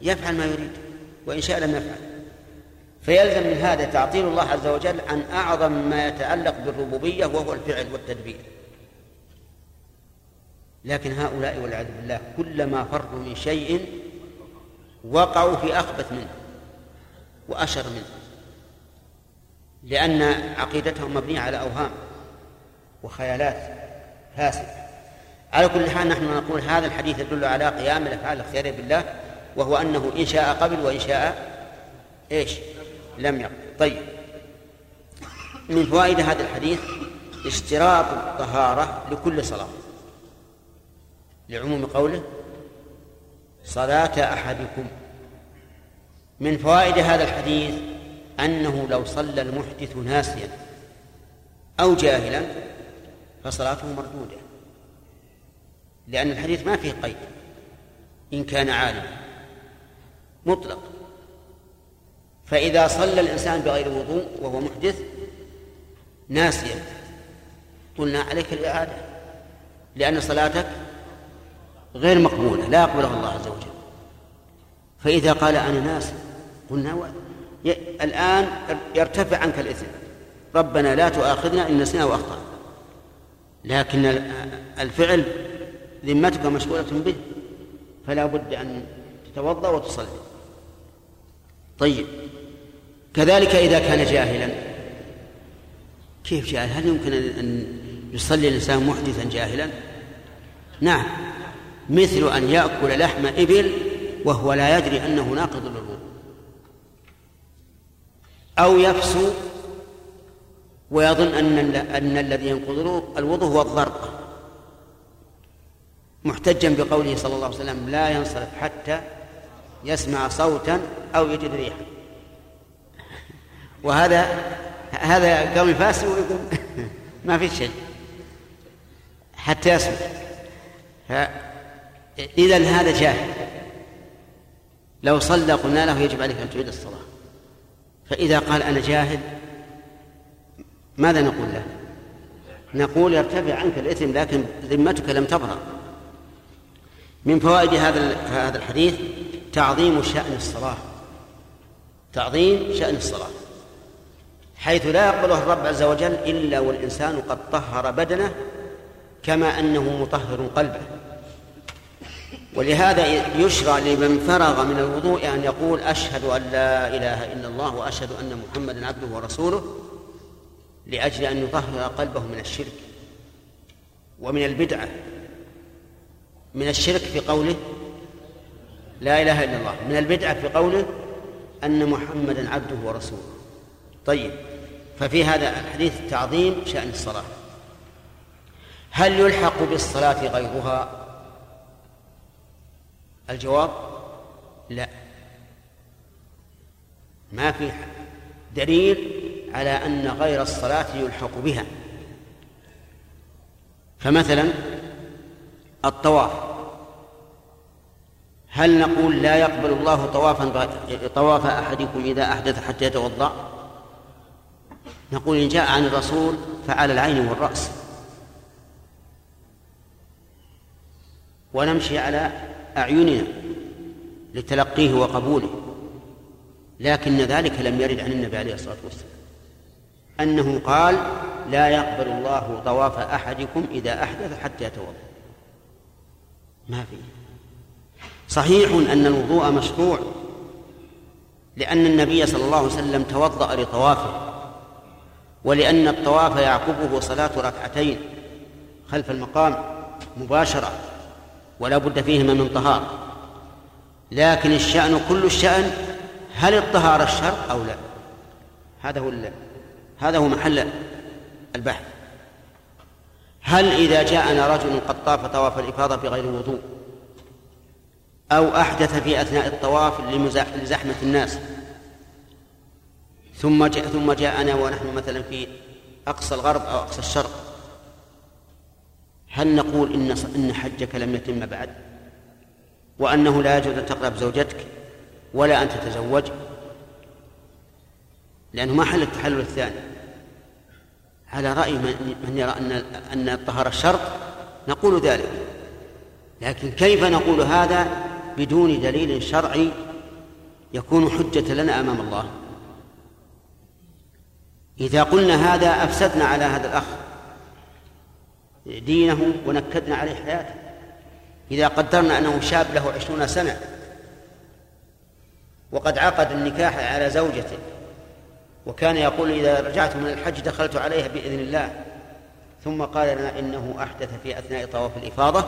Speaker 1: يفعل ما يريد وإن شاء لم يفعل فيلزم من هذا تعطيل الله عز وجل عن أعظم ما يتعلق بالربوبية وهو الفعل والتدبير لكن هؤلاء والعياذ بالله كلما فروا من شيء وقعوا في أخبث منه وأشر منه لأن عقيدتهم مبنية على أوهام وخيالات فاسدة على كل حال نحن نقول هذا الحديث يدل على قيام الافعال الاختياريه بالله وهو انه ان شاء قبل وان شاء ايش؟ لم يقبل طيب من فوائد هذا الحديث اشتراط الطهاره لكل صلاه لعموم قوله صلاه احدكم من فوائد هذا الحديث انه لو صلى المحدث ناسيا او جاهلا فصلاته مردوده لأن الحديث ما فيه قيد إن كان عالما مطلق فإذا صلى الإنسان بغير وضوء وهو محدث ناسيا قلنا عليك الإعادة لأن صلاتك غير مقبولة لا يقبلها الله عز وجل فإذا قال أنا ناس قلنا و... ي... الآن يرتفع عنك الإثم ربنا لا تؤاخذنا إن نسينا وأخطأنا لكن الفعل ذمتك مشغولة به فلا بد أن تتوضأ وتصلي طيب كذلك إذا كان جاهلا كيف جاهل هل يمكن أن يصلي الإنسان محدثا جاهلا نعم مثل أن يأكل لحم إبل وهو لا يدري أنه ناقض للوضوء أو يفسو ويظن أن أن الذي ينقض الوضوء هو الضرب محتجا بقوله صلى الله عليه وسلم لا ينصرف حتى يسمع صوتا أو يجد ريحا وهذا هذا قوم فاسد ويقول ما في شيء حتى يسمع إذا هذا جاهل لو صلى قلنا له يجب عليك أن تعيد الصلاة فإذا قال أنا جاهل ماذا نقول له؟ نقول يرتفع عنك الإثم لكن ذمتك لم تبرأ من فوائد هذا هذا الحديث تعظيم شأن الصلاة تعظيم شأن الصلاة حيث لا يقبلها الرب عز وجل إلا والإنسان قد طهر بدنه كما أنه مطهر قلبه ولهذا يشرع لمن فرغ من الوضوء أن يقول أشهد أن لا إله إلا الله وأشهد أن محمدا عبده ورسوله لأجل أن يطهر قلبه من الشرك ومن البدعة من الشرك في قوله لا إله إلا الله من البدعة في قوله أن محمدا عبده ورسوله طيب ففي هذا الحديث تعظيم شأن الصلاة هل يلحق بالصلاة غيرها الجواب لا ما في دليل على أن غير الصلاة يلحق بها فمثلا الطواف هل نقول لا يقبل الله طوافا طواف احدكم اذا احدث حتى يتوضا نقول ان جاء عن الرسول فعلى العين والراس ونمشي على اعيننا لتلقيه وقبوله لكن ذلك لم يرد عن النبي عليه الصلاه والسلام انه قال لا يقبل الله طواف احدكم اذا احدث حتى يتوضا ما في صحيح أن الوضوء مشروع لأن النبي صلى الله عليه وسلم توضأ لطوافه ولأن الطواف يعقبه صلاة ركعتين خلف المقام مباشرة ولا بد فيهما من طهارة لكن الشأن كل الشأن هل الطهارة الشرط أو لا هذا هو هذا هو محل البحث هل إذا جاءنا رجل قد طاف طواف الإفاضة بغير وضوء أو أحدث في أثناء الطواف لزحمة الناس ثم جاء ثم جاءنا ونحن مثلا في أقصى الغرب أو أقصى الشرق هل نقول إن إن حجك لم يتم بعد وأنه لا يجوز أن تقرب زوجتك ولا أن تتزوج لأنه ما حل التحلل الثاني على رأي من يرى أن أن الطهارة شرط نقول ذلك لكن كيف نقول هذا بدون دليل شرعي يكون حجة لنا أمام الله إذا قلنا هذا أفسدنا على هذا الأخ دينه ونكدنا عليه حياته إذا قدرنا أنه شاب له عشرون سنة وقد عقد النكاح على زوجته وكان يقول إذا رجعت من الحج دخلت عليها بإذن الله ثم قال لنا إنه أحدث في أثناء طواف الإفاضة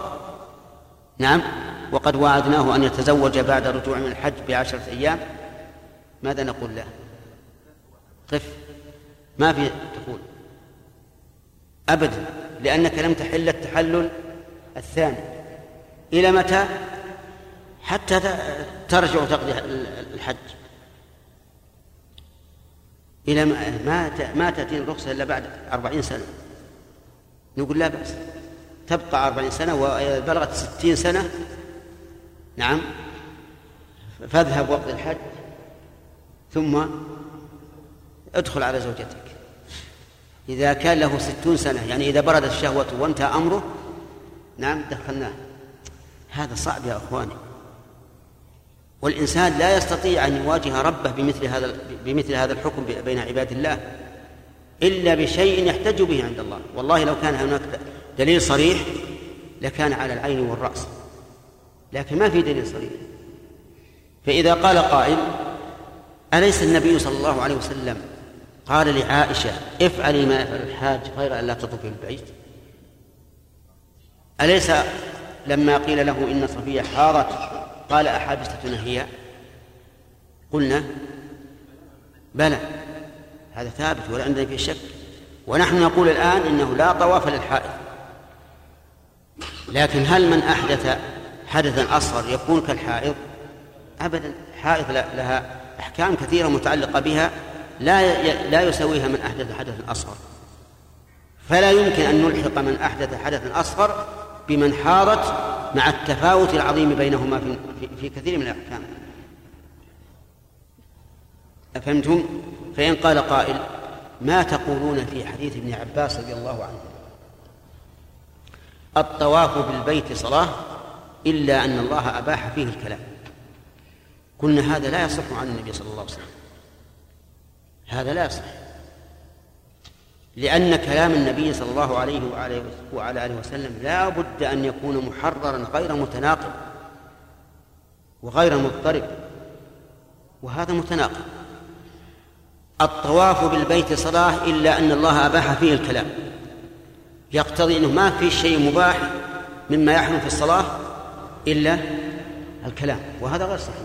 Speaker 1: نعم وقد وعدناه أن يتزوج بعد رجوع من الحج بعشرة أيام ماذا نقول له قف ما في تقول أبدا لأنك لم تحل التحلل الثاني إلى متى حتى ترجع تقضي الحج إلى ما ما تأتي الرخصة إلا بعد أربعين سنة نقول لا بأس تبقى أربعين سنة وبلغت ستين سنة نعم فاذهب وقت الحج ثم ادخل على زوجتك إذا كان له ستون سنة يعني إذا بردت الشهوة وانتهى أمره نعم دخلناه هذا صعب يا أخواني والإنسان لا يستطيع أن يواجه ربه بمثل هذا بمثل هذا الحكم بين عباد الله إلا بشيء يحتج به عند الله والله لو كان هناك دليل صريح لكان على العين والرأس لكن ما في دليل صريح فإذا قال قائل أليس النبي صلى الله عليه وسلم قال لعائشة افعلي ما يفعل الحاج غير أن لا تطوفي البيت أليس لما قيل له إن صفية حارت قال أحابستنا هي قلنا بلى هذا ثابت ولا عندنا فيه شك ونحن نقول الآن إنه لا طواف للحائض لكن هل من أحدث حدثا أصغر يكون كالحائض أبدا حائض لها أحكام كثيرة متعلقة بها لا لا يساويها من أحدث حدثا أصغر فلا يمكن أن نلحق من أحدث حدثا أصغر بمن حارت مع التفاوت العظيم بينهما في, في كثير من الأحكام أفهمتم؟ فإن قال قائل ما تقولون في حديث ابن عباس رضي الله عنه الطواف بالبيت صلاة إلا أن الله أباح فيه الكلام قلنا هذا لا يصح عن النبي صلى الله عليه وسلم هذا لا يصح لأن كلام النبي صلى الله عليه وعلى آله وسلم لا بد أن يكون محررا غير متناقض وغير مضطرب وهذا متناقض الطواف بالبيت صلاة إلا أن الله أباح فيه الكلام يقتضي أنه ما في شيء مباح مما يحرم في الصلاة إلا الكلام وهذا غير صحيح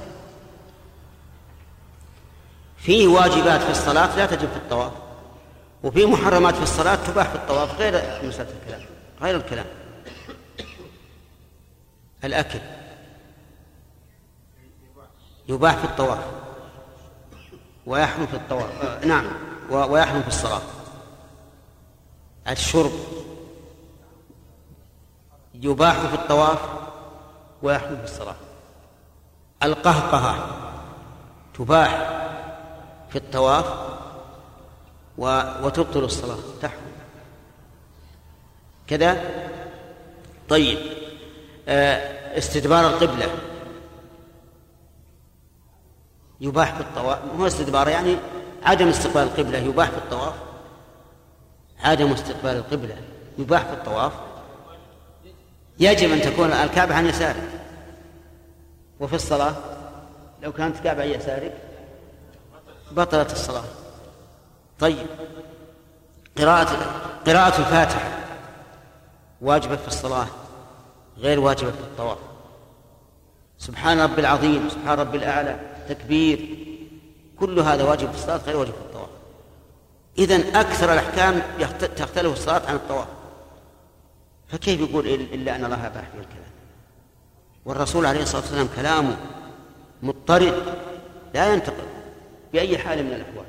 Speaker 1: فيه واجبات في الصلاة لا تجب في الطواف وفي محرمات في الصلاة تباح في الطواف غير مسألة الكلام غير الكلام الأكل يباح في الطواف ويحرم في الطواف نعم ويحرم في الصلاة الشرب يباح في الطواف ويحرم في الصلاة القهقهة تباح في الطواف و... وتبطل الصلاة تحكم كذا طيب آه، استدبار القبلة يباح في الطواف مو استدبار يعني عدم استقبال القبلة يباح في الطواف عدم استقبال القبلة يباح في الطواف يجب أن تكون الكعبة عن يسارك وفي الصلاة لو كانت الكعبة عن يسارك بطلت الصلاة طيب قراءة قراءة الفاتحة واجبة في الصلاة غير واجبة في الطواف سبحان رب العظيم سبحان رب الأعلى تكبير كل هذا واجب في الصلاة غير واجب في الطواف إذا أكثر الأحكام تختلف الصلاة عن الطواف فكيف يقول إلا أن الله أباح في الكلام والرسول عليه الصلاة والسلام كلامه مضطرد لا ينتقل بأي حال من الأحوال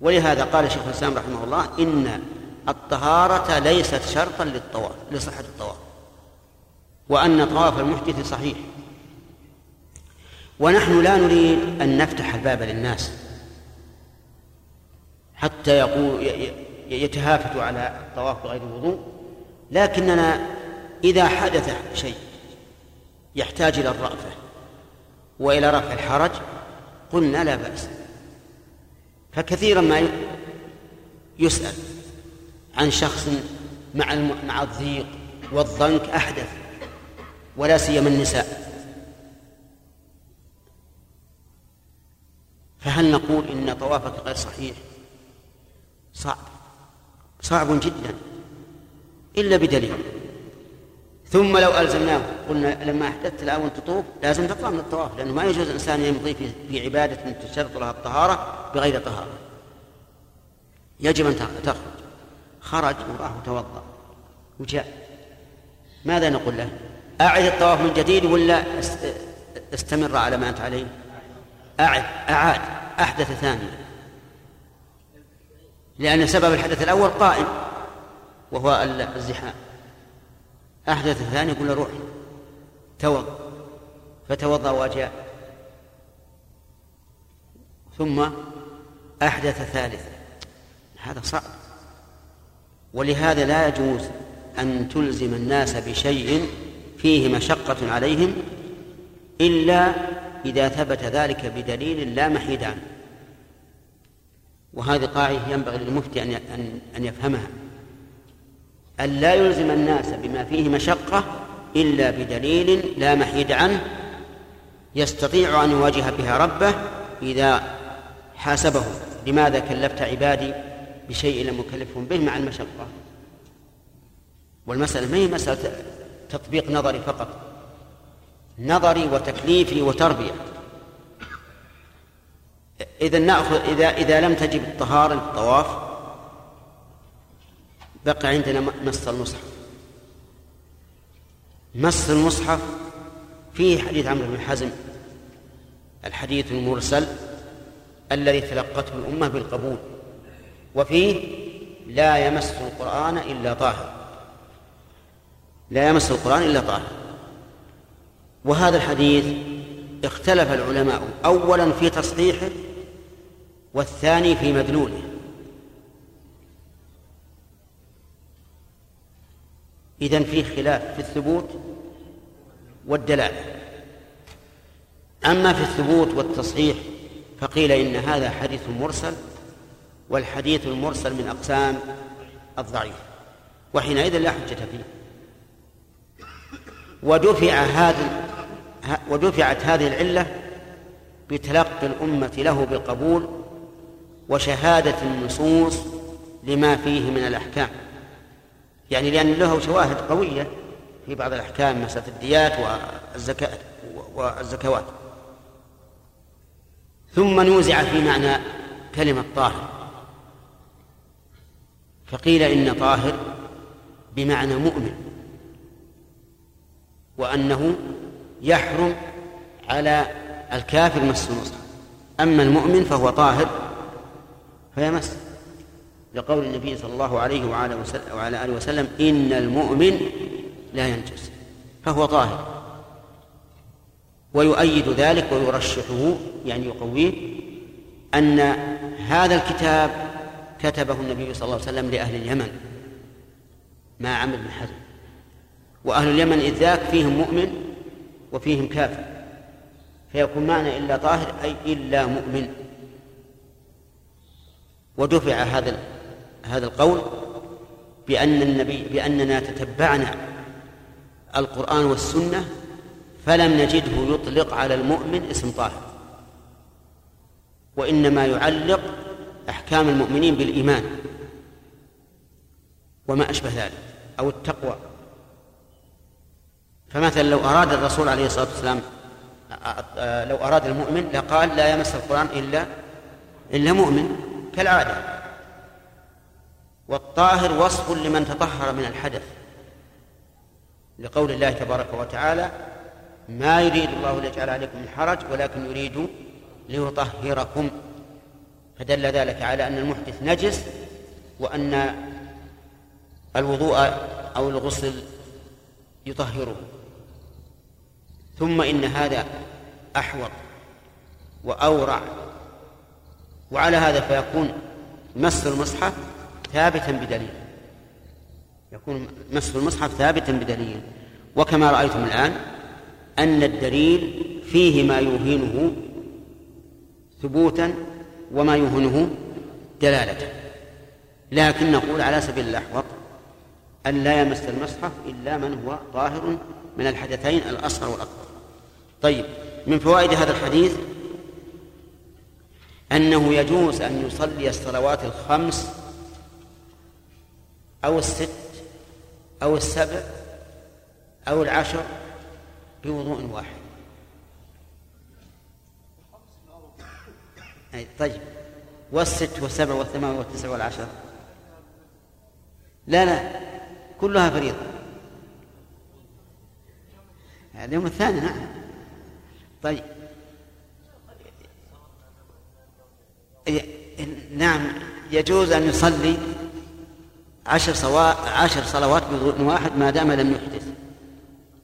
Speaker 1: ولهذا قال شيخ الاسلام رحمه الله ان الطهاره ليست شرطا للطواف لصحه الطواف وان طواف المحدث صحيح ونحن لا نريد ان نفتح الباب للناس حتى يقول يتهافتوا على الطواف بغير الوضوء لكننا اذا حدث شيء يحتاج الى الرأفه والى رفع الحرج قلنا لا بأس فكثيرا ما يسأل عن شخص مع مع الضيق والضنك أحدث ولا سيما النساء فهل نقول إن طوافك غير صحيح صعب صعب جدا إلا بدليل ثم لو ألزمناه قلنا لما أحدثت الآن تطوف لازم تطلع من الطواف لأنه ما يجوز الإنسان يمضي في, في عبادة تشترط لها الطهارة بغير طهارة يجب أن تخرج خرج وراح وتوضأ وجاء ماذا نقول له أعد الطواف من جديد ولا استمر على ما أنت عليه أعد أعاد أحدث ثانية لأن سبب الحدث الأول قائم وهو الزحام أحدث الثاني يقول له روح توضأ فتوضأ وجاء ثم أحدث ثالثا هذا صعب ولهذا لا يجوز أن تلزم الناس بشيء فيه مشقة عليهم إلا إذا ثبت ذلك بدليل لا محيد عنه وهذه قاعدة ينبغي للمفتي أن أن يفهمها أن لا يلزم الناس بما فيه مشقة إلا بدليل لا محيد عنه يستطيع أن يواجه بها ربه إذا حاسبه لماذا كلفت عبادي بشيء لم أكلفهم به مع المشقة والمسألة ما هي مسألة تطبيق نظري فقط نظري وتكليفي وتربية إذا نأخذ إذا إذا لم تجب الطهارة للطواف بقى عندنا نص المصحف نص المصحف فيه حديث عمرو بن حزم الحديث المرسل الذي تلقته الأمة بالقبول وفيه لا يمس القرآن إلا طاهر لا يمس القرآن إلا طاهر وهذا الحديث اختلف العلماء أولا في تصحيحه والثاني في مدلوله إذا فيه خلاف في الثبوت والدلالة أما في الثبوت والتصحيح فقيل إن هذا حديث مرسل والحديث المرسل من أقسام الضعيف وحينئذ لا حجة فيه ودفع هذا ودفعت هذه العلة بتلقي الأمة له بالقبول وشهادة النصوص لما فيه من الأحكام يعني لأن له شواهد قوية في بعض الأحكام مسألة الديات والزكاة والزكوات ثم نوزع في معنى كلمة طاهر فقيل إن طاهر بمعنى مؤمن وأنه يحرم على الكافر مس المصحف أما المؤمن فهو طاهر فيمس لقول النبي صلى الله عليه وعلى, وعلى آله وسلم إن المؤمن لا ينجس فهو طاهر ويؤيد ذلك ويرشحه يعني يقويه أن هذا الكتاب كتبه النبي صلى الله عليه وسلم لأهل اليمن ما عمل بن حزم وأهل اليمن إذ ذاك فيهم مؤمن وفيهم كافر فيكون معنى إلا طاهر أي إلا مؤمن ودفع هذا هذا القول بأن النبي بأننا تتبعنا القرآن والسنة فلم نجده يطلق على المؤمن اسم طاهر وإنما يعلق أحكام المؤمنين بالإيمان وما أشبه ذلك أو التقوى فمثلا لو أراد الرسول عليه الصلاة والسلام لو أراد المؤمن لقال لا يمس القرآن إلا إلا مؤمن كالعادة والطاهر وصف لمن تطهر من الحدث لقول الله تبارك وتعالى ما يريد الله ليجعل عليكم من حرج ولكن يريد ليطهركم فدل ذلك على أن المحدث نجس وأن الوضوء أو الغسل يطهره ثم إن هذا أحوط وأورع وعلى هذا فيكون مس المصحف ثابتا بدليل يكون مسح المصحف ثابتا بدليل وكما رأيتم الآن أن الدليل فيه ما يوهنه ثبوتا وما يوهنه دلالة لكن نقول على سبيل الأحوط أن لا يمس المصحف إلا من هو طاهر من الحدثين الأصغر والأكبر طيب من فوائد هذا الحديث أنه يجوز أن يصلي الصلوات الخمس أو الست أو السبع أو العشر بوضوء واحد أي طيب والست والسبع والثمان والتسع والعشر لا لا كلها فريضة اليوم الثاني نعم طيب نعم يجوز أن يصلي عشر, صوا... عشر صلوات بوضوء واحد ما دام لم يحدث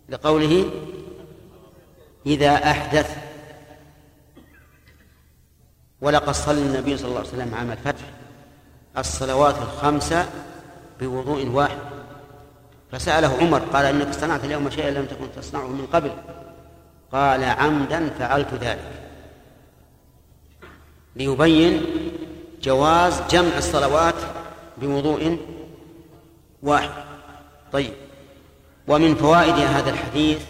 Speaker 1: لقوله إذا أحدث ولقد صلى النبي صلى الله عليه وسلم عام الفتح الصلوات الخمسة بوضوء واحد فسأله عمر قال إنك صنعت اليوم شيئا لم تكن تصنعه من قبل قال عمدا فعلت ذلك ليبين جواز جمع الصلوات بوضوء واحد طيب ومن فوائد هذا الحديث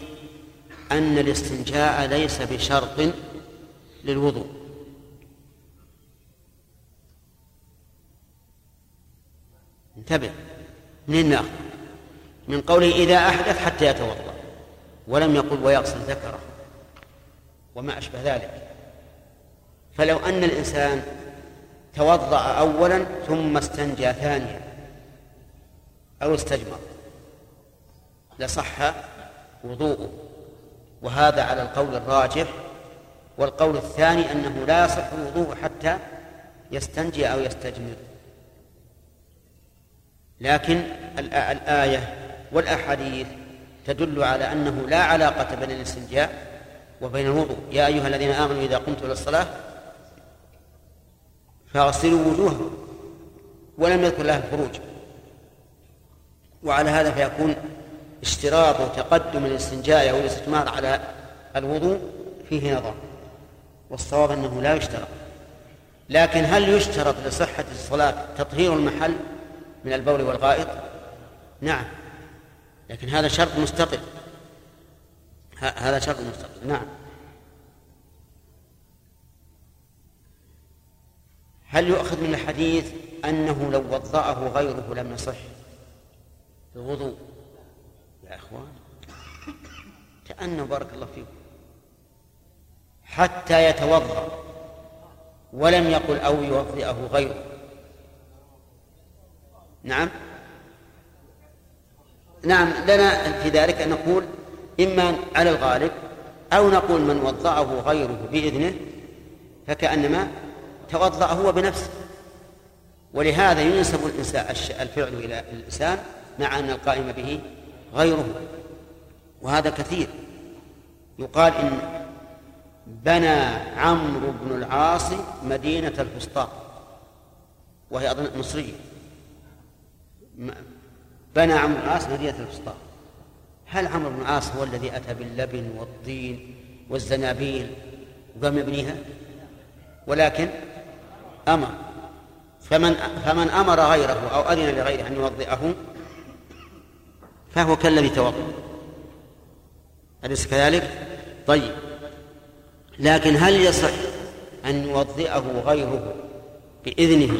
Speaker 1: أن الاستنجاء ليس بشرط للوضوء انتبه منين ناخذ من قوله إذا أحدث حتى يتوضأ ولم يقل ويغسل ذكره وما أشبه ذلك فلو أن الإنسان توضأ أولا ثم استنجى ثانيا أو استجمر لصح وضوءه وهذا على القول الراجح والقول الثاني أنه لا يصح الوضوء حتى يستنجي أو يستجمر لكن الآية والأحاديث تدل على أنه لا علاقة بين الاستنجاء وبين الوضوء يا أيها الذين آمنوا إذا قمتم إلى الصلاة فاغسلوا وجوهكم ولم يذكر لها الخروج وعلى هذا فيكون اشتراط تقدم الاستنجاء أو الاستثمار على الوضوء فيه نظر والصواب أنه لا يشترط لكن هل يشترط لصحة الصلاة تطهير المحل من البول والغائط نعم لكن هذا شرط مستقل هذا شرط مستقل نعم هل يؤخذ من الحديث أنه لو وضأه غيره لم يصح الوضوء يا إخوان كانه بارك الله فيكم حتى يتوضأ ولم يقل أو يوضئه غيره نعم نعم لنا في ذلك أن نقول إما على الغالب أو نقول من وضعه غيره بإذنه فكأنما توضأ هو بنفسه ولهذا ينسب الإنسان الفعل إلى الإنسان مع أن القائم به غيره وهذا كثير يقال إن بنى عمرو بن العاص مدينة الفسطاط وهي أظن مصرية بنى عمرو بن العاص مدينة الفسطاط هل عمرو بن العاص هو الذي أتى باللبن والطين والزنابيل وقام يبنيها ولكن أمر فمن فمن أمر غيره أو أذن لغيره أن يوضئه فهو كالذي توضأ أليس كذلك؟ طيب لكن هل يصح أن يوضئه غيره بإذنه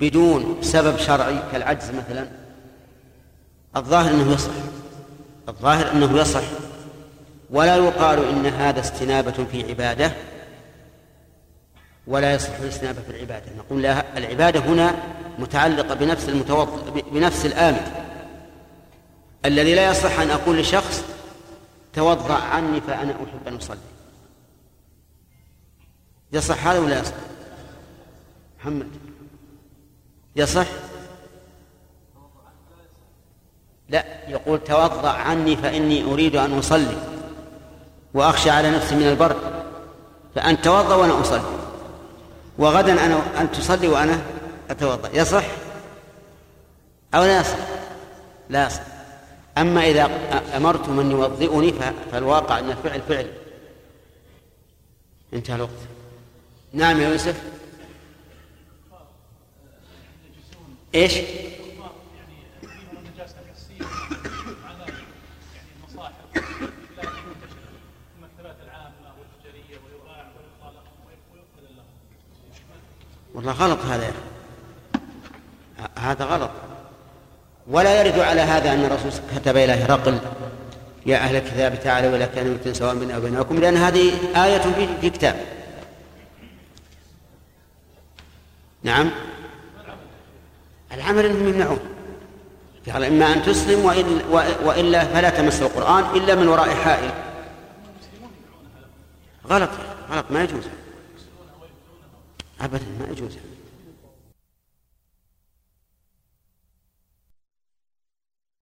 Speaker 1: بدون سبب شرعي كالعجز مثلا الظاهر أنه يصح الظاهر أنه يصح ولا يقال إن هذا استنابة في عبادة ولا يصح الاستنابة في العبادة نقول لا العبادة هنا متعلقة بنفس المتوضئ بنفس الآمن الذي لا يصح أن أقول لشخص توضأ عني فأنا أحب أن أصلي يصح هذا ولا يصح محمد يصح لا يقول توضأ عني فإني أريد أن أصلي وأخشى على نفسي من البرد فأن توضأ وأنا أصلي وغدا أنا أن تصلي وأنا أتوضأ يصح أو لا يصح لا يصح أما إذا أمرت من يوضئني فالواقع أن الفعل فعل انتهى الوقت نعم يا يوسف ايش؟ والله غلط هذا يا هذا غلط ولا يرد على هذا أن الرسول كتب إلى هرقل يا أهل الكتاب تعالوا إلى كلمة سواء بيننا وبينكم لأن هذه آية في كتاب نعم العمل أنهم يمنعون قال إما أن تسلم وإلا فلا تمس القرآن إلا من وراء حائل غلط غلط ما يجوز أبدا ما يجوز هذا